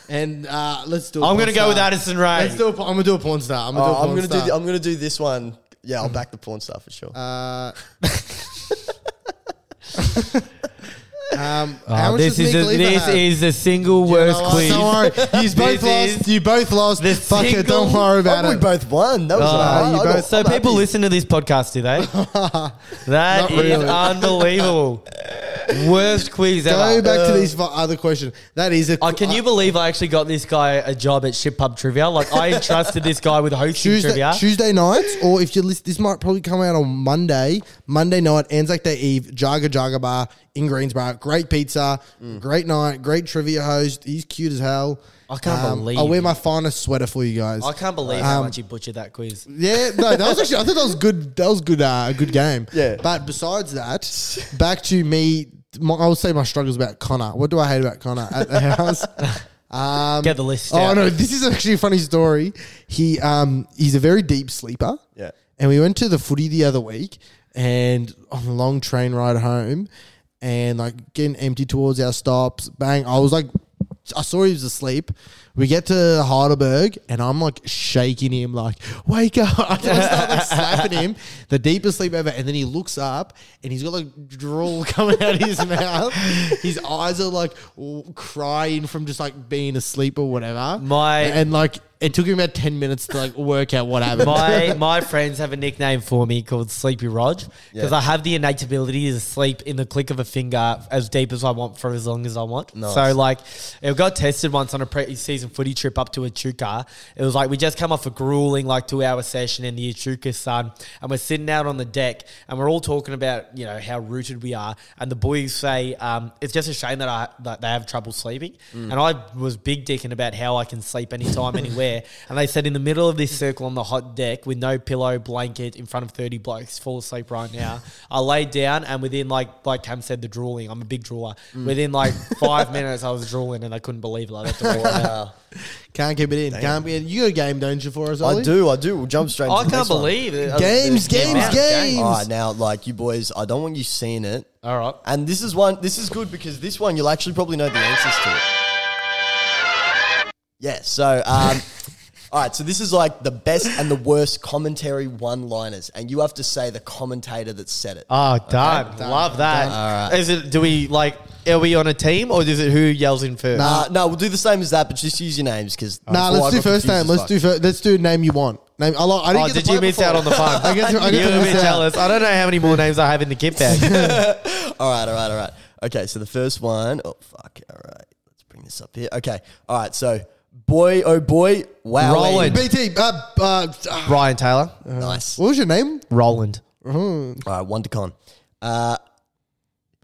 and uh, let's do. i I'm gonna go with Addison Rae. Let's do. A, I'm gonna do a porn star. I'm gonna do a Oh, porn I'm gonna star. do. The, I'm gonna do this one. Yeah, I'll back the porn star for sure. Uh, um, Oh, how much this does is Nick a, Lever this have? is the single You worst know quiz. Don't worry. You both This lost. is You both lost. the Fuck it. Don't worry about we it. both won. That was Oh, alright. you I both- So I'm people happy. listen to this podcast, do they? That Not is really. unbelievable. Worst quiz Go ever. back to these fu- other questions. That is a. Oh, can you believe I actually got this guy a job at Ship Pub Trivia? Like I entrusted this guy with hosting Tuesday, trivia. Tuesday nights, or if you list, this might probably come out on Monday. Monday night, Anzac Day Eve, Jaga Jaga Bar in Greensborough. Great pizza, great night, great trivia host. He's cute as hell. I can't believe I'll wear my finest sweater for you guys. I can't believe how Um, much you butchered that quiz. Yeah, no, that was actually. I thought that was good. That was good. Uh, a good game. Yeah. But besides that, back to me. My, I would say my struggles about Connor. What do I hate about Connor at the house? Um, Get the list Oh out. no, this is actually a funny story. He um he's a very deep sleeper. Yeah. And we went to the footy the other week and on a long train ride home and like getting empty towards our stops, bang, I was like I saw he was asleep. We get to Heidelberg and I'm like shaking him like, wake up. I start like slapping him, the deepest sleep ever. And then he looks up and he's got like drool coming out of his mouth. His eyes are like crying from just like being asleep or whatever. My- and like it took him about ten minutes to like work out what happened. my my friends have a nickname for me called Sleepy Rog because Yeah. I have the innate ability to sleep in the click of a finger as deep as I want for as long as I want. Nice. So like, it got tested once on a pre-season footy trip up to Echuca. It was like we just come off a grueling like two-hour session in the Echuca sun, and we're sitting out on the deck, and we're all talking about you know how rooted we are, and the boys say um, it's just a shame that I that they have trouble sleeping, Mm. and I was big dicking about how I can sleep anytime, anywhere, and they said in the middle of this circle on the hot deck with no pillow, blanket, in front of thirty blokes, fall asleep right now. I laid down, and within like like Cam said, the drooling. I'm a big drawer. Mm. Within like five minutes, I was drooling, and I couldn't believe it. I had to walk out. Wow. Can't keep it in. Can't be. In. You got a game, don't you, for us? I do, I do. We'll jump straight. I into the can't next one. believe it. Games, The games, amount of games. All right, now, like you boys, I don't want you seeing it. All right. And this is one. This is good because this one you'll actually probably know the answers to it. Yeah. So, um, all right. So this is like the best and the worst commentary one-liners, and you have to say the commentator that said it. Oh, done. Love that. Is it? Do we like? Are we on a team, or is it who yells in first? Uh, no, we'll do the same as that, but just use your names because. Nah, let's do first name. Let's do first. Let's do name you want. Name. I, like, I didn't Oh, get did you miss before. out on the fun? I get to- I get You're a bit jealous. I don't know how many more names I have in the kit bag. All right, all right, all right. Okay, so the first one, oh fuck, all right. Let's bring this up here. Okay, all right. So, boy, oh boy, wow, Roland. BT. Uh, uh, uh, Brian Taylor, nice. what was your name? Roland. All right, one to con. Uh,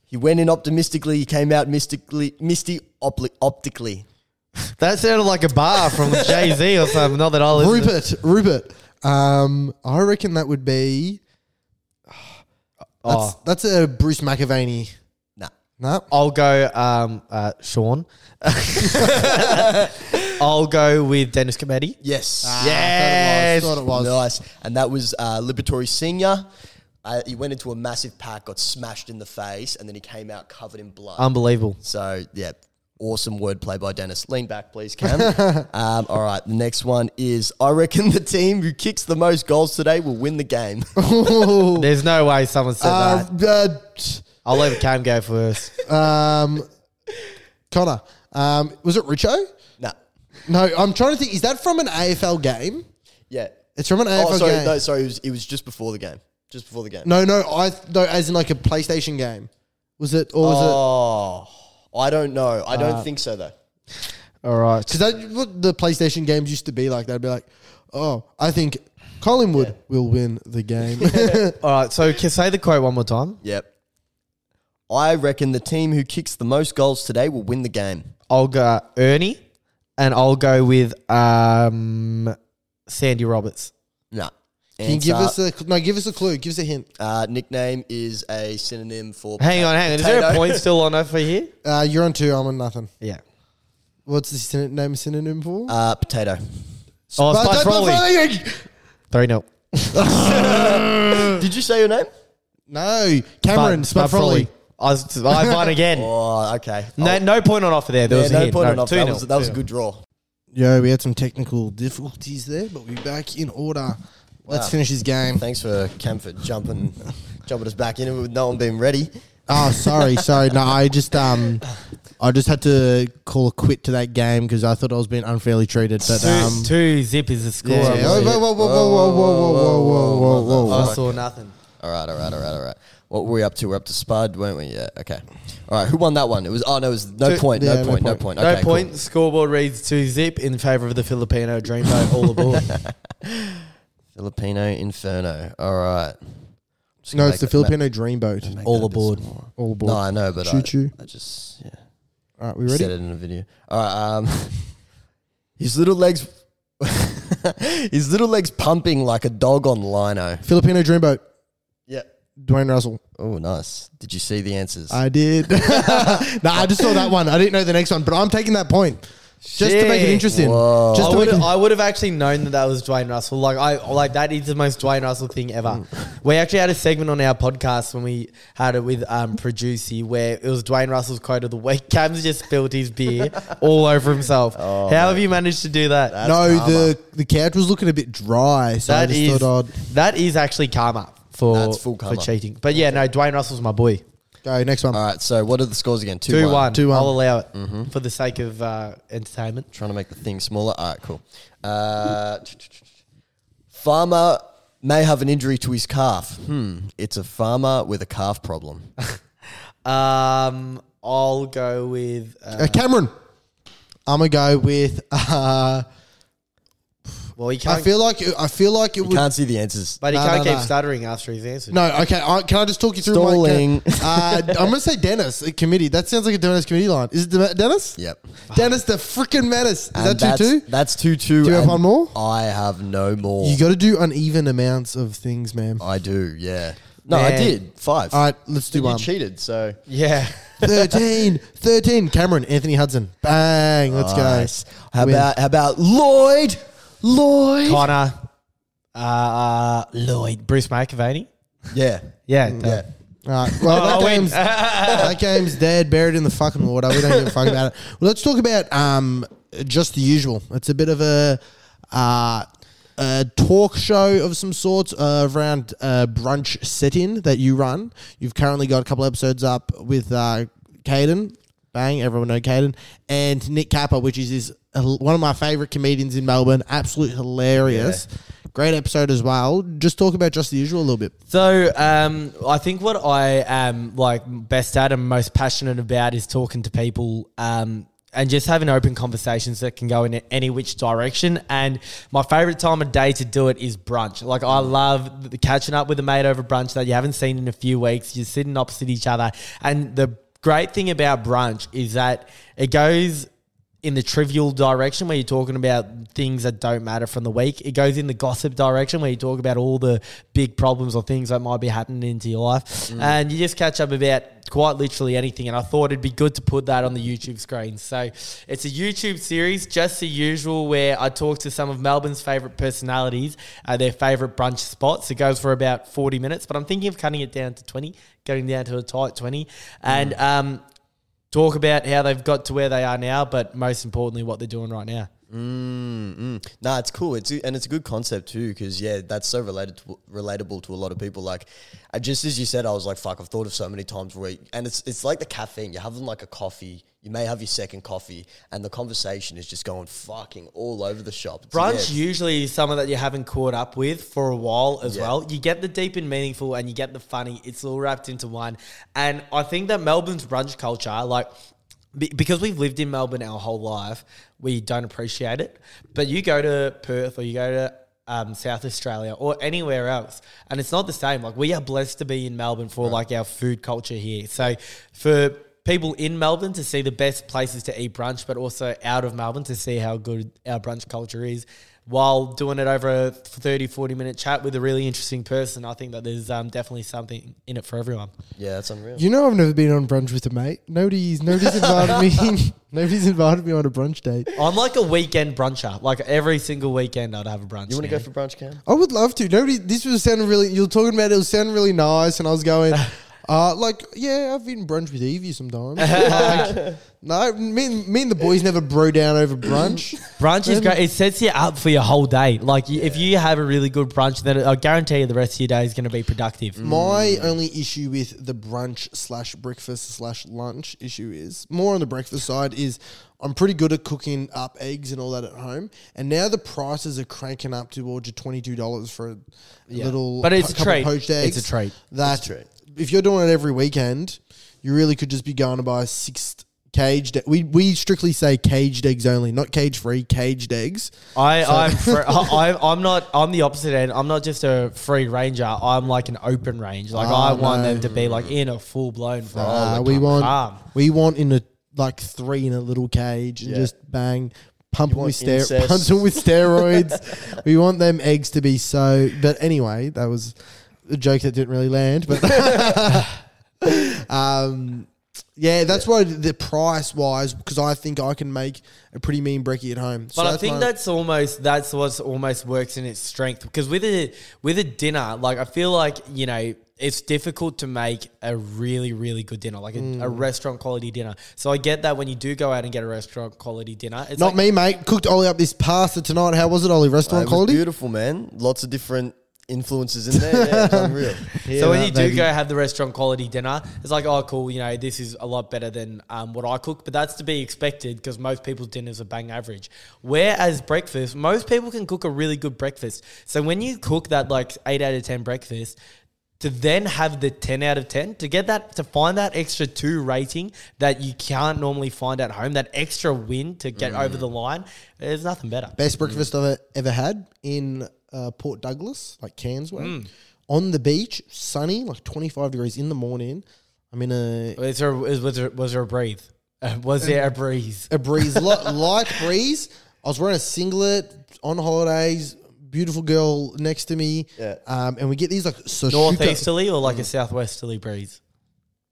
he went in optimistically. He came out mystically, misty opli- optically. That sounded like a bar from Jay Z or something. Not that I listen. to- Rupert. Rupert. Um, I reckon that would be. That's, Oh, that's a Bruce McAvaney. Nah. No. I'll go. Um, uh, Sean. I'll go with Dennis Cometti. Yes. yes. Thought it was. Nice. And that was uh, Liberatore Senior. Uh, he went into a massive pack, got smashed in the face, and then he came out covered in blood. Unbelievable. So yeah, awesome wordplay by Dennis. Lean back, please, Cam. um, all right, the next one is I reckon the team who kicks the most goals today will win the game. There's no way someone said Uh, that. I'll let Cam go first. uh, um, Connor. Um, was it Richo? No. No, I'm trying to think. Is that from an AFL game? yeah. It's from an AFL Oh, sorry, game. no, sorry. It was, it was just before the game. Just before the game. No, no, I no, as in like a PlayStation game. Was it or was Oh, I don't know. I Uh, don't think so though. All right. it? Because what the PlayStation games used to be like. They'd be like, oh, I think Collingwood will win the game. All right. So can say the quote one more time. Yep. I reckon the team who kicks the most goals today will win the game. I'll go Ernie, and I'll go with um, Sandy Roberts. Nah. Can you give us a no? Give us a clue. Give us a hint. uh, nickname is a synonym for. Hang on, hang on. Is there a potato. point still on offer here? Uh, you're on two. I'm on nothing. Yeah. What's the syn- name synonym for? Uh, potato. Oh, But- Spice but- Rolly. Three 0 Did you say your name? No, Cameron Spud Spatfrolli. I, was, I won again. Oh, okay. No, no point on offer there. There yeah, was a no hint. point No, on off. 2-0. That was, that was a 2-0. good draw. Yo, we had some technical difficulties there, but we're back in order. Let's Wow. finish this game. Thanks for Cam for jumping, jumping us back in with no one being ready. Oh, sorry, sorry. No, I just um, I just had to call a quit to that game because I thought I was being unfairly treated. But Two, um, two zip is the score. yeah. I Whoa, believe. whoa, whoa, whoa, whoa, whoa, whoa, whoa, whoa, whoa, whoa. I saw nothing. All right, all right, all right, all right. What were we up to? We're up to Spud, weren't we? Yeah. Okay. All right. Who won that one? It was. Oh no, it was no Two- point. yeah, No no point. No point. point. No Okay, cool. point. Scoreboard reads two zip in favour of the Filipino Dreamboat. All aboard. Filipino Inferno. All right. Just No, gonna it's the make that- Filipino Dreamboat. make All that a bit aboard. smaller. All aboard. No, I know, but Choo I, choo. I just yeah. All right, we ready? Said it in a video. All right. Um, his little legs, his little legs pumping like a dog on lino. Filipino Dreamboat. Yeah. Dwayne Russell. Oh, nice. Did you see the answers? I did. no, I just saw that one. I didn't know the next one, but I'm taking that point just to make it Shit. interesting. Whoa. Just I to would make it, I would have actually known that that was Dwayne Russell. Like I like that is the most Dwayne Russell thing ever. we actually had a segment on our podcast when we had it with um Producy where it was Dwayne Russell's quote of the week. Cam's just spilled his beer all over himself. How have you managed to do that? That's no, karma. the the couch was looking a bit dry, so I That just is thought I'd. that is actually karma for That's full for karma. cheating. But yeah, no, Dwayne Russell's my boy. Go next one. All right. So what are the scores again? Two one. Two one. I'll allow it for the sake of uh, entertainment. Trying to make the thing smaller. All right, cool. Uh, farmer may have an injury to his calf. Hmm. It's a farmer with a calf problem. Um, I'll go with. Uh, Uh, Cameron. I'm gonna go with. Uh, well, can't. I feel like I feel like it You would. can't see the answers. but he No, can't no, keep no. stuttering after his answer. No, okay. I, can I just talk you through Stalling. my? Uh, I'm gonna say Dennis uh, Cometti. That sounds like a Dennis Cometti line. Is it De- Dennis? Yep. Dennis, the freaking menace. Is And that that's, two two? That's two two. Do you have one more? I have no more. You got to do uneven amounts of things, man. I do. Yeah. No, I Man. did five. All right, let's do you one. cheated. So Yeah. 13, 13. Cameron, Anthony Hudson. Bang. Let's Nice. go. How Win. about how about Lloyd? Lloyd. Connor. Uh, Lloyd. Bruce McAvaney. Yeah. Yeah. Yeah. All right. Well, that game's, that game's dead, buried in the fucking water. We don't give a fuck about it. Well, let's talk about um, just the usual. It's a bit of a, uh, a talk show of some sorts uh, around uh, brunch sit-in that you run. You've currently got a couple episodes up with uh, Caden. Bang, everyone know Caden. And Nick Capper, which is, is one of my favourite comedians in Melbourne. Absolute hilarious. Great episode as well. Just talk about just the usual a little bit. So, um, I think what I am like best at and most passionate about is talking to people, um, and just having open conversations that can go in any which direction. And my favorite time of day to do it is brunch. Like I love the catching up with a mate over brunch that you haven't seen in a few weeks. You're sitting opposite each other, and the great thing about brunch is that it goes in the trivial direction where you're talking about things that don't matter from the week. It goes in the gossip direction where you talk about all the big problems or things that might be happening into your life. And you just catch up about quite literally anything. And I thought it'd be good to put that on the YouTube screen. So it's a YouTube series, just the usual, where I talk to some of Melbourne's favourite personalities, uh, their favourite brunch spots. It goes for about 40 minutes, but I'm thinking of cutting it down to 20, getting down to a tight 20. And, um, talk about how they've got to where they are now, but most importantly, what they're doing right now. Mm, nah, it's cool. It's and it's a good concept too because yeah, that's so related to, relatable to a lot of people. Like, I, just as you said, I was like, fuck, I've thought of so many times where, and it's it's like the caffeine. You're having like a coffee. You may have your second coffee, and the conversation is just going fucking all over the shop. It's- Brunch yeah, usually is someone that you haven't caught up with for a while as Yeah. well. You get the deep and meaningful and you get the funny. It's all wrapped into one. And I think that Melbourne's brunch culture, like, because we've lived in Melbourne our whole life, we don't appreciate it. But you go to Perth or you go to um, South Australia or anywhere else, and it's not the same. Like we are blessed to be in Melbourne for like our food culture here. So for people in Melbourne to see the best places to eat brunch, but also out of Melbourne to see how good our brunch culture is. While doing it over a 30, 40 minute chat with a really interesting person, I think that there's um, definitely something in it for everyone. yeah, that's unreal. You know, I've never been on brunch with a mate. Nobody's nobody's invited me. nobody's invited me on a brunch date. I'm like a weekend bruncher. Like every single weekend, I'd have a brunch. you want to go for brunch, Cam? I would love to. Nobody. This was sounding really. You were talking about it. Was sounding really nice, and I was going. Uh, like, yeah, I've eaten brunch with Evie sometimes. like, no, me, and- me and the boys never bro down over brunch. Brunch is great. It sets you up for your whole day. Like you, if you have a really good brunch, then I guarantee you the rest of your day is going to be productive. My only issue with the brunch slash breakfast slash lunch issue is more on the breakfast side is I'm pretty good at cooking up eggs and all that at home, and now the prices are cranking up towards your twenty two dollars for a little. But it's a couple treat. Poached eggs. It's a treat. That It's a treat. If you're doing it every weekend, you really could just be going to buy six caged. We we strictly say caged eggs only, not cage free. Caged eggs. I, I'm, fr- I, I'm not. I'm the opposite end. I'm not just a free ranger. I'm like an open range. Like I Oh, want no. them to be like in a full blown. Uh, we want we want in a like three in a little cage and Yeah. just bang. Pump them with ster- incest. pump them with steroids. we want them eggs to be so. But anyway, that was a joke that didn't really land. But um, yeah, that's why the price wise, because I think I can make a pretty mean brekkie at home. So But I think my- that's almost that's what's almost works in its strength because with a with a dinner, like I feel like you know it's difficult to make a really really good dinner, like a, a Mm. restaurant quality dinner. So I get that when you do go out and get a restaurant quality dinner, it's not like, me, mate. Cooked Ollie up this pasta tonight. How was it, Ollie? Uh, Restaurant it was quality? beautiful, man. Lots of different influences in there. Yeah, it's unreal. so when that, you do baby. go have the restaurant quality dinner, it's like, oh, cool, you know, this is a lot better than um, what I cook. But that's to be expected because most people's dinners are bang average. Whereas breakfast, most people can cook a really good breakfast. So when you cook that like eight out of ten breakfast, to then have the 10 out of 10 to get that to find that extra 2 rating that you can't normally find at home that extra win to get over the line there's nothing better Best breakfast I've ever had in uh, Port Douglas, like Cairns way. Mm. On the beach, sunny, like 25 degrees in the morning. I'm in a, was there, was, was there, was there a breathe Uh, was there a breeze a breeze, li- light breeze. I was wearing a singlet on holidays. Beautiful girl next to me. Yeah. Um, and we get these like sashuka- northeasterly or like a southwesterly breeze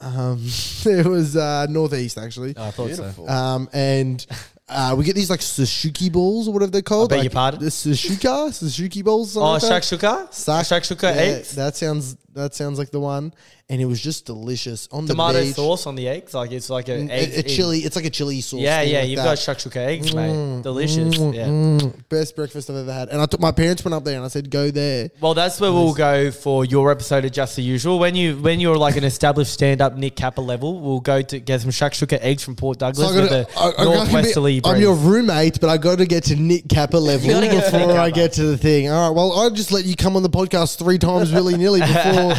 Um, it was uh, northeast actually. Oh, I thought so. Um, and uh, we get these like sashuki balls or whatever they're called. beg like your pardon? The sashuka, sashuki balls. Oh, like shakshuka? Sak- shakshuka yeah, eggs? That sounds that sounds like the one, and it was just delicious on Tomato the beach. sauce on the eggs? Like it's like an Mm, egg. a, a chili. It's like a chili sauce. Yeah, yeah. like You've that. got shakshuka eggs, mate. Delicious. Yeah. Mm, best breakfast I've ever had. And I took my parents went up there, and I said, "Go there." Well, that's where we'll go for your episode of Just the Usual. When you when you're like an established stand up Nick Capper level, we'll go to get some shakshuka eggs from Port Douglas So I with gotta- the I- I northwesterly be- I'm your roommate, but I got to get to Nick Capper level gotta get to before I get to the thing. All right. Well, I'll just let you come on the podcast three times willy nilly before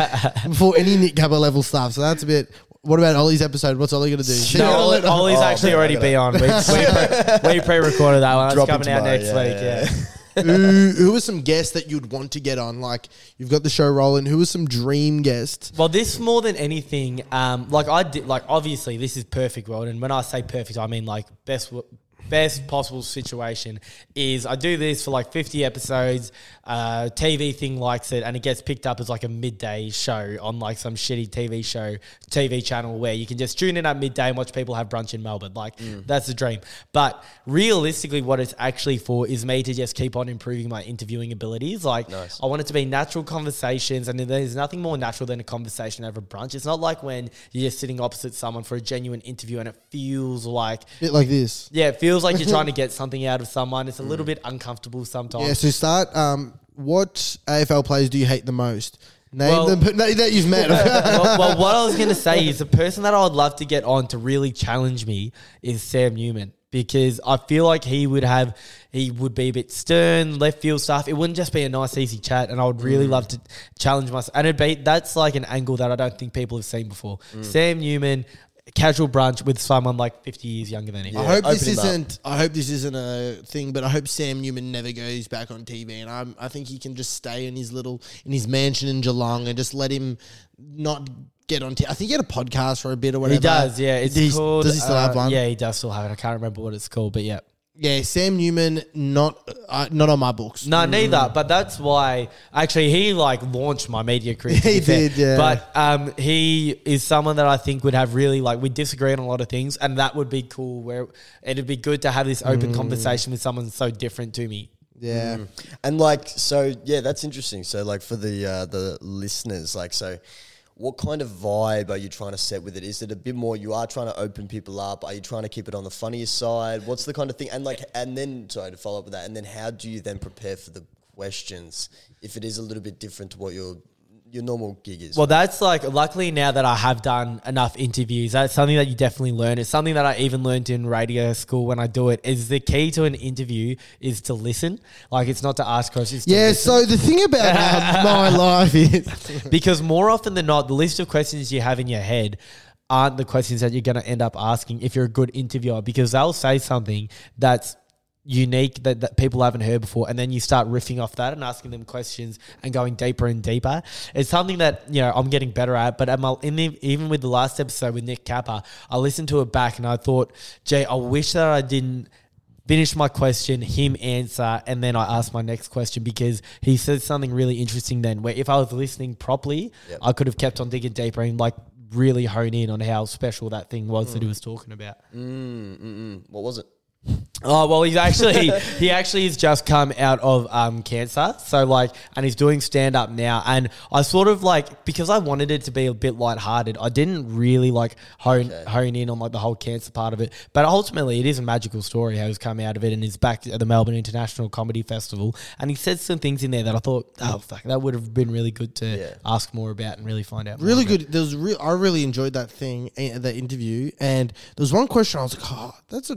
before any Nick Capper level stuff. So that's a bit. What about Ollie's episode? What's Ollie going to do? no, Ollie, Ollie's Oh, actually okay, already be on. We, we, pre, we pre-recorded that one. That's Dropping coming out tomorrow, next yeah, week. yeah. Yeah. who, who are some guests that you'd want to get on? Like you've got the show rolling. Who are some dream guests? Well, this more than anything, um, like I did, like obviously this is perfect world, and when I say perfect, I mean like best, w- best possible situation. Is I do this for like fifty episodes, uh, TV thing likes it, and it gets picked up as like a midday show on like some shitty TV show, TV channel where you can just tune in at midday and watch people have brunch in Melbourne. Like that's the dream. But realistically, what it's actually for is me to just keep on improving my interviewing abilities. Like Nice. I want it to be natural conversations, and there's nothing more natural than a conversation over brunch. It's not like when you're just sitting opposite someone for a genuine interview, and it feels like, bit like this. yeah, it feels like you're trying to get something out of someone. It's a little mm. bit uncomfortable sometimes. Yeah. So start. Um, what AFL players do you hate the most? Name Well- them that that you've met. well, well, what I was going to say is the person that I would love to get on to really challenge me is Sam Newman because I feel like he would have, he would be a bit stern, left field stuff. It wouldn't just be a nice, easy chat, and I would really mm. love to challenge myself. And it'd be that's like an angle that I don't think people have seen before. Mm. Sam Newman, casual brunch with someone like 50 years younger than him. I hope this isn't. I hope this isn't a thing, but I hope Sam Newman never goes back on TV, and I'm, I think he can just stay in his little in his mansion in Geelong and just let him not get on. T- I think he had a podcast for a bit or whatever. He does, yeah. It's He's- called. Does he still have uh, one? Yeah, he does still have it. I can't remember what it's called, but yeah. Yeah. Sam Newman, not uh, not on my books. No, neither. But that's why actually he like launched my media career. to He fair. did, yeah. But um, he is someone that I think would have really like we disagree on a lot of things, and that would be cool. Where it'd be good to have this Mm. open conversation with someone so different to me. Yeah. And like, so yeah, that's interesting. So like for the uh, the listeners, like, so what kind of vibe are you trying to set with it? Is it a bit more you are trying to open people up? Are you trying to keep it on the funniest side? What's the kind of thing? And like, and then sorry to follow up with that. And then how do you then prepare for the questions if it is a little bit different to what your your normal gig is? Well, that's like luckily now that I have done enough interviews, that's something that you definitely learn. It's something that I even learned in radio school when I do it. Is the key to an interview is to listen. Like it's not to ask questions. to Yeah. listen. So the thing about my life is, because more often than not, the list of questions you have in your head aren't the questions that you're going to end up asking if you're a good interviewer because they'll say something that's unique that, that people haven't heard before and then you start riffing off that and asking them questions and going deeper and deeper it's something that you know i'm getting better at but am I, in the, even with the last episode with nick capper i listened to it back and i thought jay i wish that i didn't finish my question, him answer, and then I ask my next question because he said something really interesting then where if I was listening properly, I could have kept on digging deeper and like really hone in on how special that thing was that he was talking about. Mm, mm, mm. what was it? Oh well, he's actually he actually has just come out of um, cancer, so like, and he's doing stand up now. And I sort of like because I wanted it to be a bit lighthearted, I didn't really like hone hone in on like the whole cancer part of it. But ultimately, it is a magical story how he's come out of it and he's back at the Melbourne International Comedy Festival. And he said some things in there that I thought, oh fuck, that would have been really good to Yeah. ask more about and really find out. more Really good. There was re- I really enjoyed that thing, eh, that interview. And there was one question I was like, oh, that's a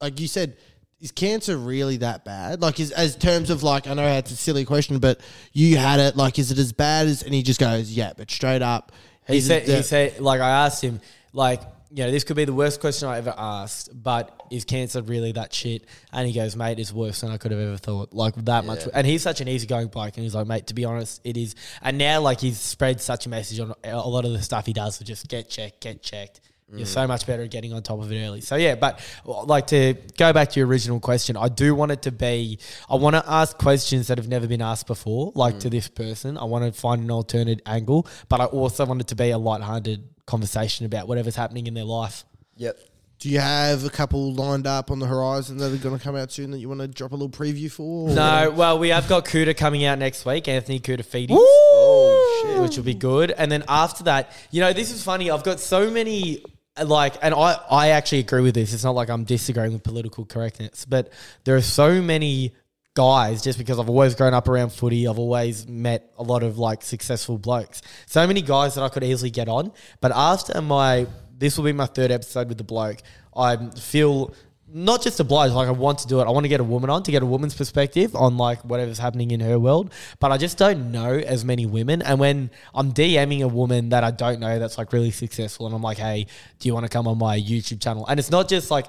like you said. Is cancer really that bad? Like, is as terms of like, I know it's a silly question, but you had it. Like, is it as bad as? And he just goes, yeah, but straight up, He said, he said, like, I asked him, like, you know, this could be the worst question I ever asked, but is cancer really that shit? And he goes, mate, it's worse than I could have ever thought. Like, that much. And he's such an easygoing bloke. And he's like, mate, to be honest, it is. And now, like, he's spread such a message on a lot of the stuff he does, so just get checked, get checked. You're so much better at getting on top of it early. So yeah, but like to go back to your original question, I do want it to be. I want to ask questions that have never been asked before, like to mm. this person. I want to find an alternate angle, but I also want it to be a light-hearted conversation about whatever's happening in their life. Yep. Do you have a couple lined up on the horizon that are going to come out soon that you want to drop a little preview for? or- No, well, we have got Kouta coming out next week, Anthony Koutoufides. Oh shit. which will be good. And then after that, you know, this is funny. I've got so many like, and I I actually agree with this. It's not like I'm disagreeing with political correctness, but there are so many guys just because I've always grown up around footy. I've always met a lot of like successful blokes. So many guys that I could easily get on. But after my this will be my third episode with the bloke. I feel not just obliged, like I want to do it. I want to get a woman on to get a woman's perspective on like whatever's happening in her world. But I just don't know as many women. And when I'm DMing a woman that I don't know that's like really successful, and I'm like, hey, do you want to come on my YouTube channel? And it's not just like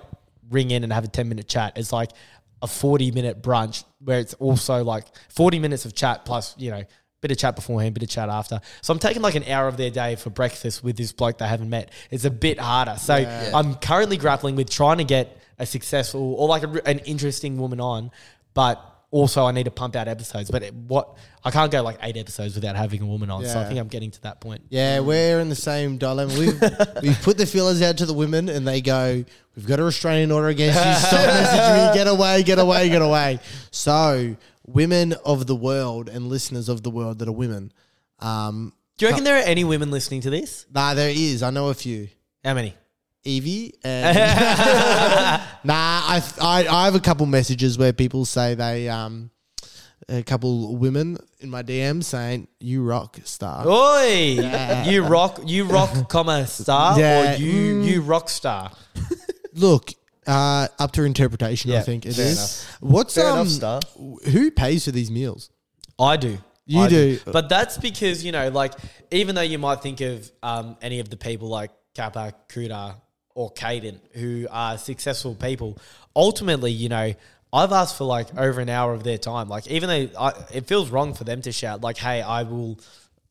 ring in and have a 10 minute chat. It's like a 40 minute brunch where it's also like 40 minutes of chat plus, you know, bit of chat beforehand, bit of chat after. So I'm taking like an hour of their day for breakfast with this bloke they haven't met. It's a bit harder. So I'm currently grappling with trying to get a successful or like a, an interesting woman on, but also I need to pump out episodes. But it, what I can't go like eight episodes without having a woman on. So I Yeah. think I'm getting to that point. Yeah, we're in the same dilemma. We've we've put the feelers out to the women, and they go, "We've got a restraining order against you. Stop messaging me. Get away. Get away. Get away." So, women of the world and listeners of the world that are women, um, Do you reckon there are any women listening to this? nah, there is. I know a few. How many? Evie and nah, I, I I have a couple messages where people say they um a couple women in my DMs saying you rock star. Oi! You rock, you rock, comma star, Yeah, or you mm. you rock star. Look, uh, up to interpretation, I Yeah, think it fair is. What's Fair um, enough, Star. who pays for these meals? I do. You I do. But that's because, you know, like, even though you might think of um, any of the people like Capper, Kouta, or Caden who are successful people, ultimately, you know, I've asked for like over an hour of their time. Like, even though I, it feels wrong for them to shout, like, hey, I will.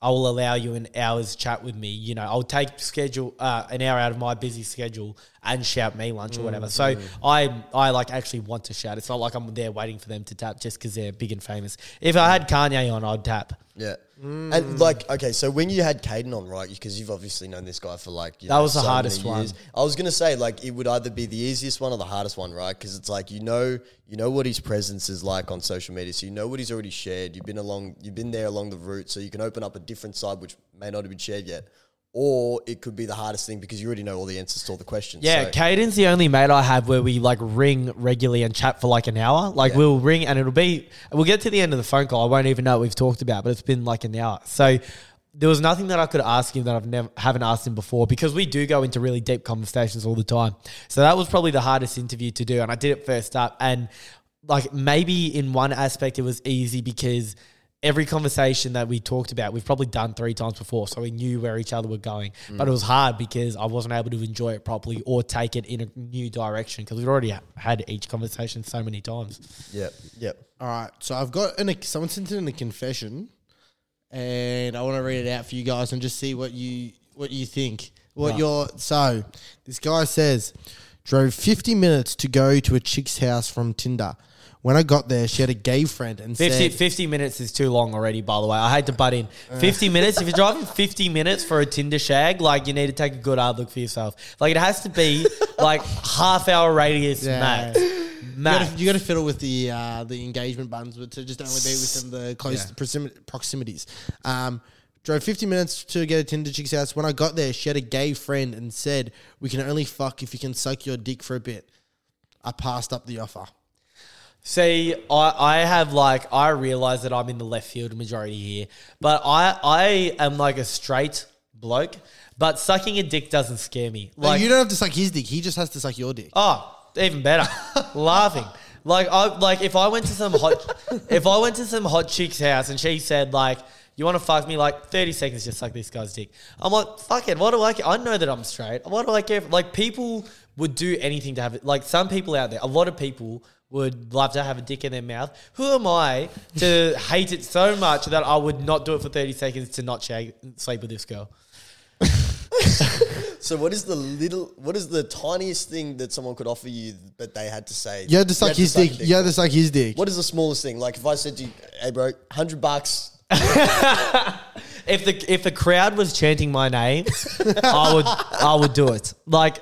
I will allow you an hour's chat with me. You know, I'll take schedule uh, an hour out of my busy schedule and shout me lunch or whatever. So I I like actually want to shout. It's not like I'm there waiting for them to tap just because they're big and famous. If I had Kanye on, I'd tap. Yeah. Mm. And like, okay, so when you had Caden on, right? Because you've obviously known this guy for like you That know, was the so hardest many years. one. I was gonna say like it would either be the easiest one or the hardest one, right? Because it's like you know you know what his presence is like on social media, so you know what he's already shared. You've been along, you've been there along the route, so you can open up a different side which may not have been shared yet. Or it could be the hardest thing because you already know all the answers to all the questions. Yeah, so, Caden's the only mate I have where we like ring regularly and chat for like an hour. Like Yeah. we'll ring and it'll be we'll get to the end of the phone call. I won't even know what we've talked about, but it's been like an hour. So there was nothing that I could ask him that I've never haven't asked him before because we do go into really deep conversations all the time. So that was probably the hardest interview to do, and I did it first up. And like maybe in one aspect it was easy because every conversation that we talked about we've probably done three times before so we knew where each other were going mm. but it was hard because i wasn't able to enjoy it properly or take it in a new direction because we'd already ha- had each conversation so many times Yep. Yep. All right, so I've got an someone sent in a confession, and I want to read it out for you guys and just see what you what you think. What your so this guy says drove fifty minutes to go to a chick's house from Tinder. When I got there, she had a gay friend and 50, said, 50 minutes is too long already, by the way. I hate to butt in. 50 minutes, if you're driving 50 minutes for a Tinder shag, like you need to take a good hard look for yourself. Like it has to be like half hour radius Yeah. max. You Max. gotta, you gotta fiddle with the uh, the engagement buttons, but to just only be within the close proximi- proximities. Um, drove 50 minutes to get a Tinder chick's house. When I got there, she had a gay friend and said, "We can only fuck if you can suck your dick for a bit." I passed up the offer. See, I, I have like I realize that I'm in the left field majority here, but I I am like a straight bloke, but sucking a dick doesn't scare me. Like, Like you don't have to suck his dick; he just has to suck your dick. Oh, even better. Laughing. Like I like if I went to some hot if I went to some hot chick's house and she said like you want to fuck me like 30 seconds just suck this guy's dick. I'm like fuck it. What do I care? I know that I'm straight. What do I care? Like people would do anything to have it. Like some people out there, a lot of people would love to have a dick in their mouth. Who am I to hate it so much that I would not do it for 30 seconds to not shag, sleep with this girl? So what is the little? What is the tiniest thing that someone could offer you that they had to say? You had to suck his a dick. You had to suck his dick. What is the smallest thing? Like if I said to you, "Hey, bro, hundred bucks." If the if the crowd was chanting my name, I would I would do it. Like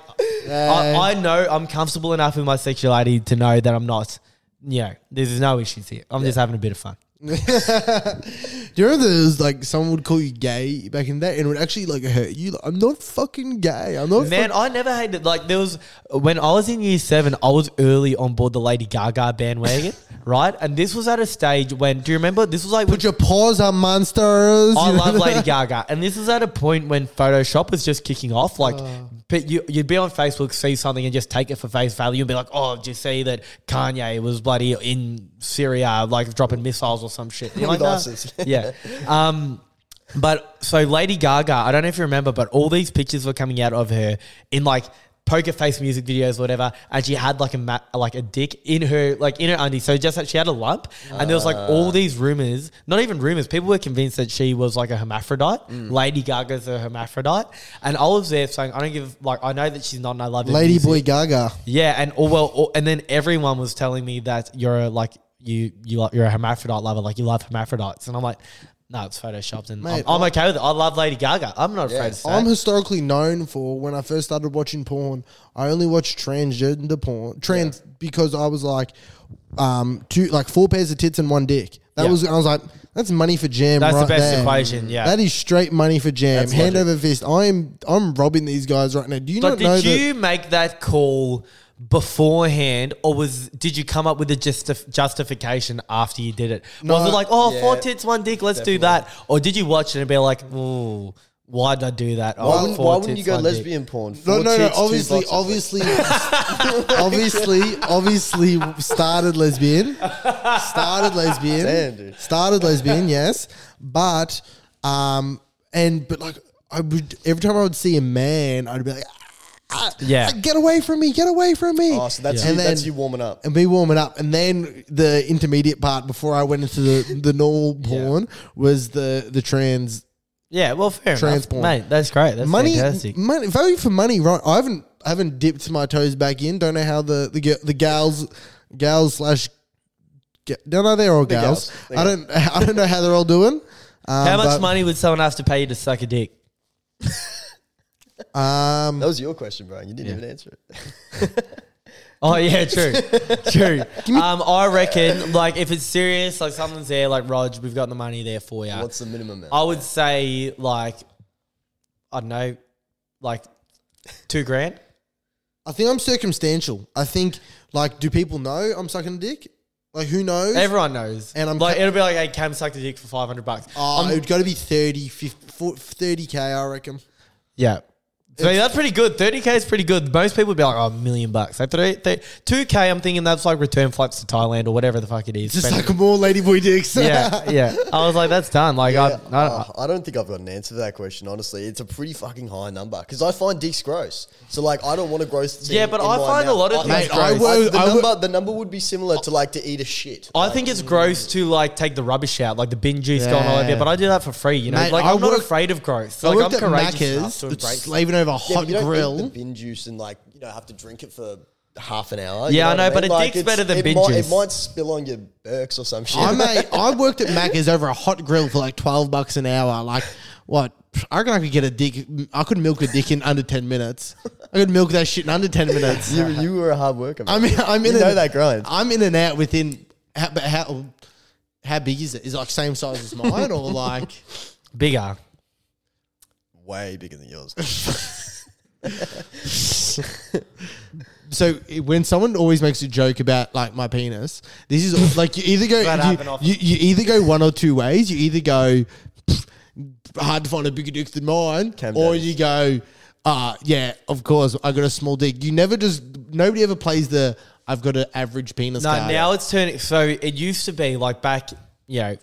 I, I know I'm comfortable enough with my sexuality to know that I'm not. You know, there's no issues here. I'm just having a bit of fun. Do you remember there was like someone would call you gay back in that and it would actually like hurt you? Like, I'm not fucking gay. I'm not. Man, fuck- I never hated like there was when I was in year seven, I was early on board the Lady Gaga bandwagon, right? And this was at a stage when do you remember this was like Put your paws on monsters. I love Lady Gaga, and this is at a point when Photoshop was just kicking off. Like, oh. But you, you'd be on Facebook, see something, and just take it for face value, and be like, "Oh, did you see that Kanye was bloody in Syria, like dropping missiles or some shit?" You're like, With "Nah." ISIS. yeah. Um, but so Lady Gaga, I don't know if you remember, but all these pictures were coming out of her in like poker face music videos, or whatever, and she had like a ma- like a dick in her like in her undies. So just that she had a lump, and there was like all these rumors, not even rumors. People were convinced that she was like a hermaphrodite. Mm. Lady Gaga's a hermaphrodite, and I was there saying, I don't give like I know that she's not, and I love her Lady music. Boy Gaga. Yeah, and oh well, oh, and then everyone was telling me that you're like you you you're a hermaphrodite lover, like you love hermaphrodites, and I'm like, no, it's photoshopped, and Mate, I'm, I'm okay with it. I love Lady Gaga. I'm not afraid to say. I'm historically known for when I first started watching porn. I only watched transgender porn, trans because I was like, um, two like four pairs of tits and one dick. That Yeah. was I was like, that's money for jam. That's the right best there. equation, yeah. that is straight money for jam. That's Hand logic. over fist. I'm I'm robbing these guys right now. Do you But not know did you make that call beforehand, or was did you come up with a justif- justification after you did it? was it like, oh, Yeah. four tits, one dick, let's do that, or did you watch it and be like, ooh, why did I do that? Oh, Why, wouldn't, four why wouldn't you go one dick. lesbian porn? No, Four no, no. tits, two Obviously, obviously, obviously, obviously started lesbian. Started lesbian. Damn, dude. Started lesbian, yes. But um and but like I would every time I would see a man, I'd be like, ah, Yeah. ah, get away from me, get away from me. Oh, so that's And you, then- that's you warming up. and be warming up. And then the intermediate part before I went into the, the normal porn was the the trans Yeah, well, fair Trans enough, porn. mate. That's great. That's money, fantastic. money, value for money. Right? I haven't I haven't dipped my toes back in. Don't know how the the the gals gals slash. Don't know they're all gals. gals. The I don't I don't know how they're all doing. Um, How much but, money would someone have to pay you to suck a dick? Um, That was your question, bro. You didn't even answer it. Oh yeah, true, true. Um, I reckon like if it's serious, like someone's there, like Rog, we've got the money there for you. What's the minimum? Man? I would say like I don't know, like two grand. I think I'm circumstantial. I think like, do people know I'm sucking a dick? Like, who knows? Everyone knows, And I'm like ca- it'll be like, hey, Cam sucked a dick for five hundred bucks. Oh, I'm- it's got to be 30, 50, k I reckon. Yeah. So that's pretty good. 30k is pretty good. Most people would be like, oh, a million bucks. Like, 30, 30, 2k, I'm thinking that's like return flights to Thailand or whatever the fuck it is. Just Spend- like more ladyboy dicks. yeah, yeah. I was like, that's done. Like, I, I, don't, Oh, I don't think I've got an answer to that question, honestly. It's a pretty fucking high number because I find dicks gross. So, like, I don't want to gross thing Yeah, but in I my find a mouth. lot of I- things Mate, I gross. would- the, I would- number, the number would be similar to, like, to eat a shit. I think it's gross to like take the rubbish out, like the bin juice going all over you, but I do that for free. You know, Mate, like I I'm not work- afraid of gross. I Like I'm worked at courageous enough Macca's, to embrace. slaving over a Yeah, hot but you don't eat grill. the bin juice and, like, you know, have to drink it for half an hour. Yeah, I what know, but a mean? dick's it's- better than it bin might, juice. It might spill on your Burks or some shit. I made, I worked at Macca's over a hot grill for like twelve bucks an hour. Like what? I reckon I could get a dick. I could milk a dick in under ten minutes. I could milk that shit in under ten minutes. you, you were a hard worker. I mean, I'm in. You and- know that grind. I'm in and out within. How, but how? How big is it? Is it like same size as mine or like? Bigger. Way bigger than yours. So when someone always makes a joke about like my penis, this is like you either go you, you, you either go one or two ways. You either go "Pff, hard to find a bigger dick than mine, Cam or Davis. you go, uh yeah, of course I got a small dick. You never just nobody ever plays the I've got an average penis. No, card. now it's turning. So it used to be like back, you know,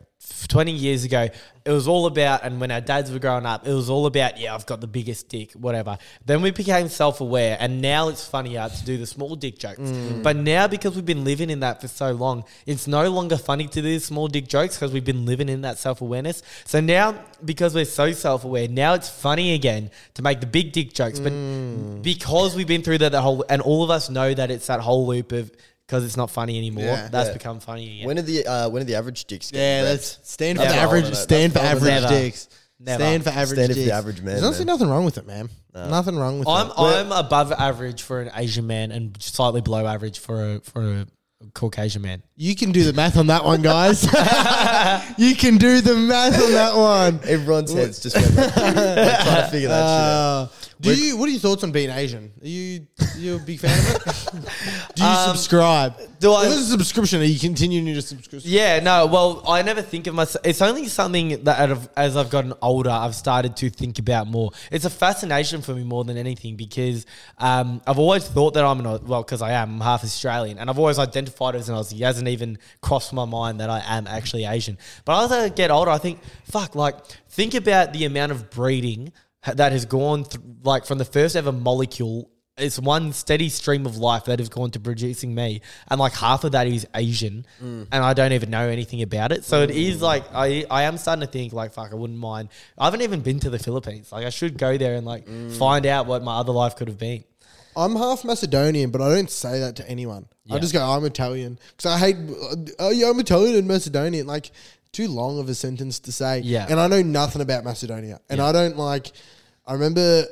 20 years ago, it was all about, and when our dads were growing up, it was all about, yeah, I've got the biggest dick, whatever. Then we became self aware, and now it's funnier to do the small dick jokes. Mm. But now, because we've been living in that for so long, it's no longer funny to do small dick jokes because we've been living in that self awareness. So now, because we're so self aware, now it's funny again to make the big dick jokes. But Mm. because we've been through that, that whole, and all of us know that it's that whole loop of, because it's not funny anymore. Yeah. that's Yeah. become funny again. when are the uh, when are the average dicks? getting Yeah, wrecked? that's stand for That's the average. wanna know. Stand for That's what average wanna know. dicks. Never. Stand for average Stand for the dicks. average man, There's honestly man. nothing wrong with it, man. Nothing wrong with I'm it. I'm above average for an Asian man and slightly below average for a for a Caucasian man. You can do the math on that one, guys. you can do the math on that one. Everyone's heads just went like, like trying to figure that Uh, do you? What are your thoughts on being Asian? Are you you a big fan of it? do you subscribe? do I- If it's a subscription, are you continuing your subscription? Yeah, no. Well, I never think of myself. It's only something that as I've gotten older, I've started to think about more. It's a fascination for me more than anything because um, I've always thought that I'm an well, because I am I'm half Australian, and I've always identified as an Aussie. It hasn't even crossed my mind that I am actually Asian. But as I get older, I think, fuck, like think about the amount of breeding that has gone th- like from the first ever molecule it's one steady stream of life that has gone to producing me, and like half of that is Asian, mm. and I don't even know anything about it. So it mm. is like I I am starting to think like fuck, I wouldn't mind. I haven't even been to the Philippines. Like I should go there and like mm. find out what my other life could have been. I'm half Macedonian, but I don't say that to anyone. I just go, I'm Italian. Because I hate, oh, yeah, I'm Italian and Macedonian. Like, too long of a sentence to say. Yeah. And I know nothing about Macedonia. And I don't like, I remember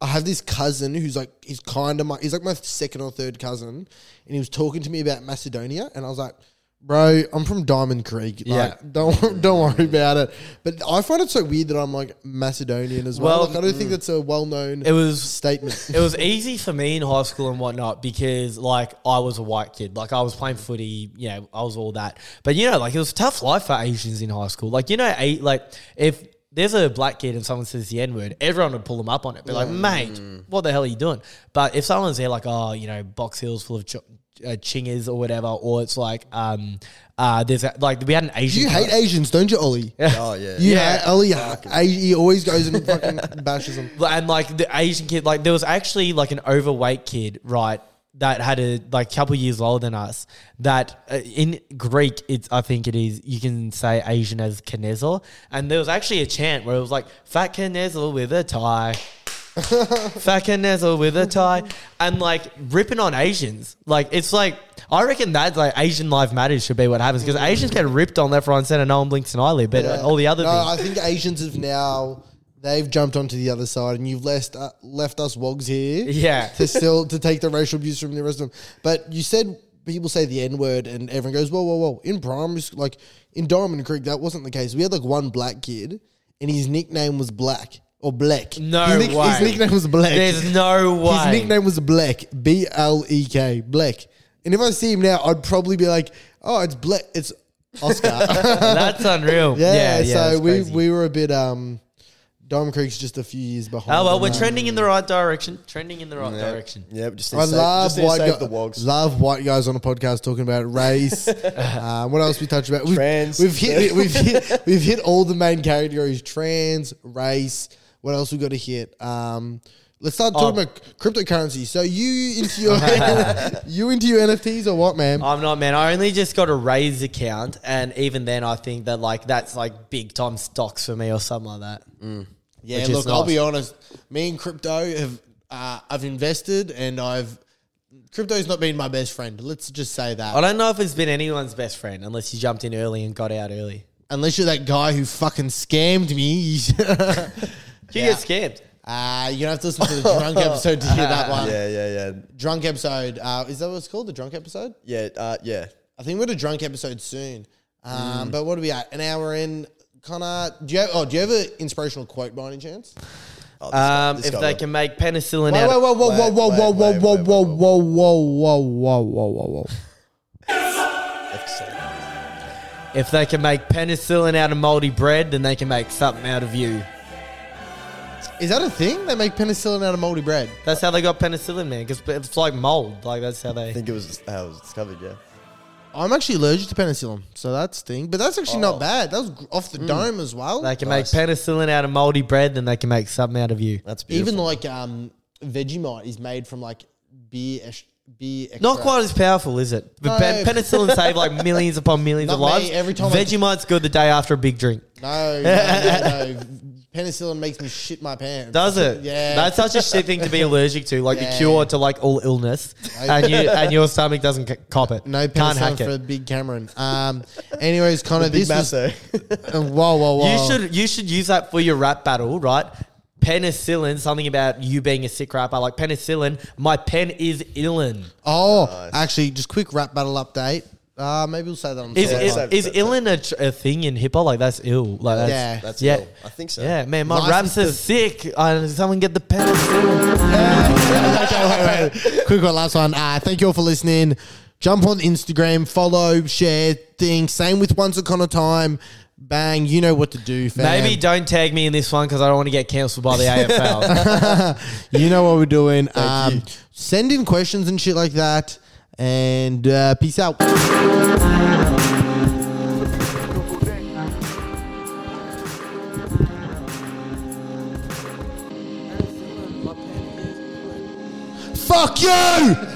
I have this cousin who's like, he's kind of my, he's like my second or third cousin. And he was talking to me about Macedonia. And I was like, Bro, I'm from Diamond Creek. Like, Yeah. don't don't worry about it. But I find it so weird that I'm like Macedonian as well. Well, like, I don't think mm. that's a well known It was statement. it was easy for me in high school and whatnot because like I was a white kid. Like I was playing footy, you know, I was all that. But you know, like it was a tough life for Asians in high school. Like, you know, like if there's a black kid and someone says the N word, everyone would pull them up on it. Be like, mate, what the hell are you doing? But if someone's there like, oh, you know, Box Hill's full of ch- uh, chingers or whatever, or it's like, um, uh, there's a, like we had an Asian. You hate Asians, don't you, Ollie? Oh yeah. You Yeah. hate Ollie. A- he always goes and fucking bashes them. and like the Asian kid, like there was actually like an overweight kid, right? That had a like couple years older than us. That uh, in Greek, it's I think it is. You can say Asian as Kenezel, and there was actually a chant where it was like "Fat Kenezel with a tie." Fat Kenezel with a tie, and like ripping on Asians, like it's like I reckon that's like Asian life matters should be what happens because Asians get ripped on left, right, and center. No one blinks an eyelid, but uh, all the other No, things. I think Asians have now they've jumped onto the other side, and you've left uh, left us wogs here. Yeah. to still to take the racial abuse from the rest of them. But you said people say the N word, and everyone goes, "Whoa, whoa, whoa!" In primary, school, like in Diamond Creek, that wasn't the case. We had like one black kid, and his nickname was Black or Black. No his, nick- way. his nickname was Black. There's no way. His nickname was Blek, B L E K, Blek. And if I see him now, I'd probably be like, "Oh, it's Black, it's Oscar." That's unreal. yeah, Yeah, so we crazy. we were a bit um, Diamond Creek's just a few years behind. Oh well, we're trending in the right direction. Trending in the right direction. Yeah, just I save, love just white save guy- the wogs. Love white guys on a podcast talking about race. uh, what else we touched about? We've, Trans. We've hit we've hit we've hit all the main categories: trans, race. What else we got to hit? Um, let's start talking Oh. about cryptocurrency. So you into your you into your NFTs or what, man? I'm not, man. I only just got a Raiz account, and even then, I think that like that's like big time stocks for me or something like that. Yeah, which is look, I'll be honest. Me and crypto have uh, I've invested and I've crypto's not been my best friend. Let's just say that. I don't know if it's been anyone's best friend unless you jumped in early and got out early. Unless you're that guy who fucking scammed me. You get scammed. Uh, you're gonna have to listen to the drunk episode to hear that one. Yeah, yeah, yeah, Drunk episode. Uh, is that what it's called? The drunk episode? yeah, uh, yeah. I think we're at a drunk episode soon. Um, Mm. But what are we at? An hour in. Connor, do you have, oh, do you have an inspirational quote by any chance? Oh, this guy- Um, this if they will- can make penicillin Whoa, out, whoa, whoa, whoa, whoa, Wait, whoa, wait, whoa, whoa, wait, whoa, wait, whoa, wait, whoa, whoa, whoa, whoa, whoa, whoa, whoa. if they can make penicillin out of moldy bread, then they can make something out of you. Is that a thing? They make penicillin out of moldy bread. That's how they got penicillin, man. Because it's like mold. Like that's how I they. think it was how it was discovered. Yeah. I'm actually allergic to penicillin, so that's thing. But that's actually not bad. That was gr- off the dome as well. They can make penicillin out of moldy bread, then they can make something out of you. That's beautiful. Even like um, Vegemite is made from like beer, beer extract. Not quite as powerful, is it? But No. penicillin saved like millions upon millions Not of me. lives. Every time I- Vegemite's good the day after a big drink. No, no, no, no. Penicillin makes me shit my pants. Does it? Yeah. That's such a shit thing to be allergic to, like Yeah. the cure to like all illness, and you and your stomach doesn't c- cop it. no can't penicillin hack for it. Big Cameron. Um. Anyways, Connor, Big this was. Uh, whoa, whoa, whoa. You should you should use that for your rap battle, right? Penicillin, something about you being a sick rapper, like penicillin. My pen is illin. Oh, actually, just quick rap battle update. Uh, maybe we'll say that on the Is side. is, save- is save- illin a, tr- a thing in hip hop? Like that's ill. Like that's, Yeah. That's yeah. ill. I think so. Yeah, man, my License raps are to- sick. Uh, someone get the penicillin. okay, wait, wait. Quick one, last one. Uh, thank you all for listening. Jump on Instagram, follow, share, thing. Same with Once a Connor Time. Bang, you know what to do, fam. Maybe don't tag me in this one because I don't want to get cancelled by the AFL. you know what we're doing. um, you. Send in questions and shit like that. And uh, peace out. Fuck you!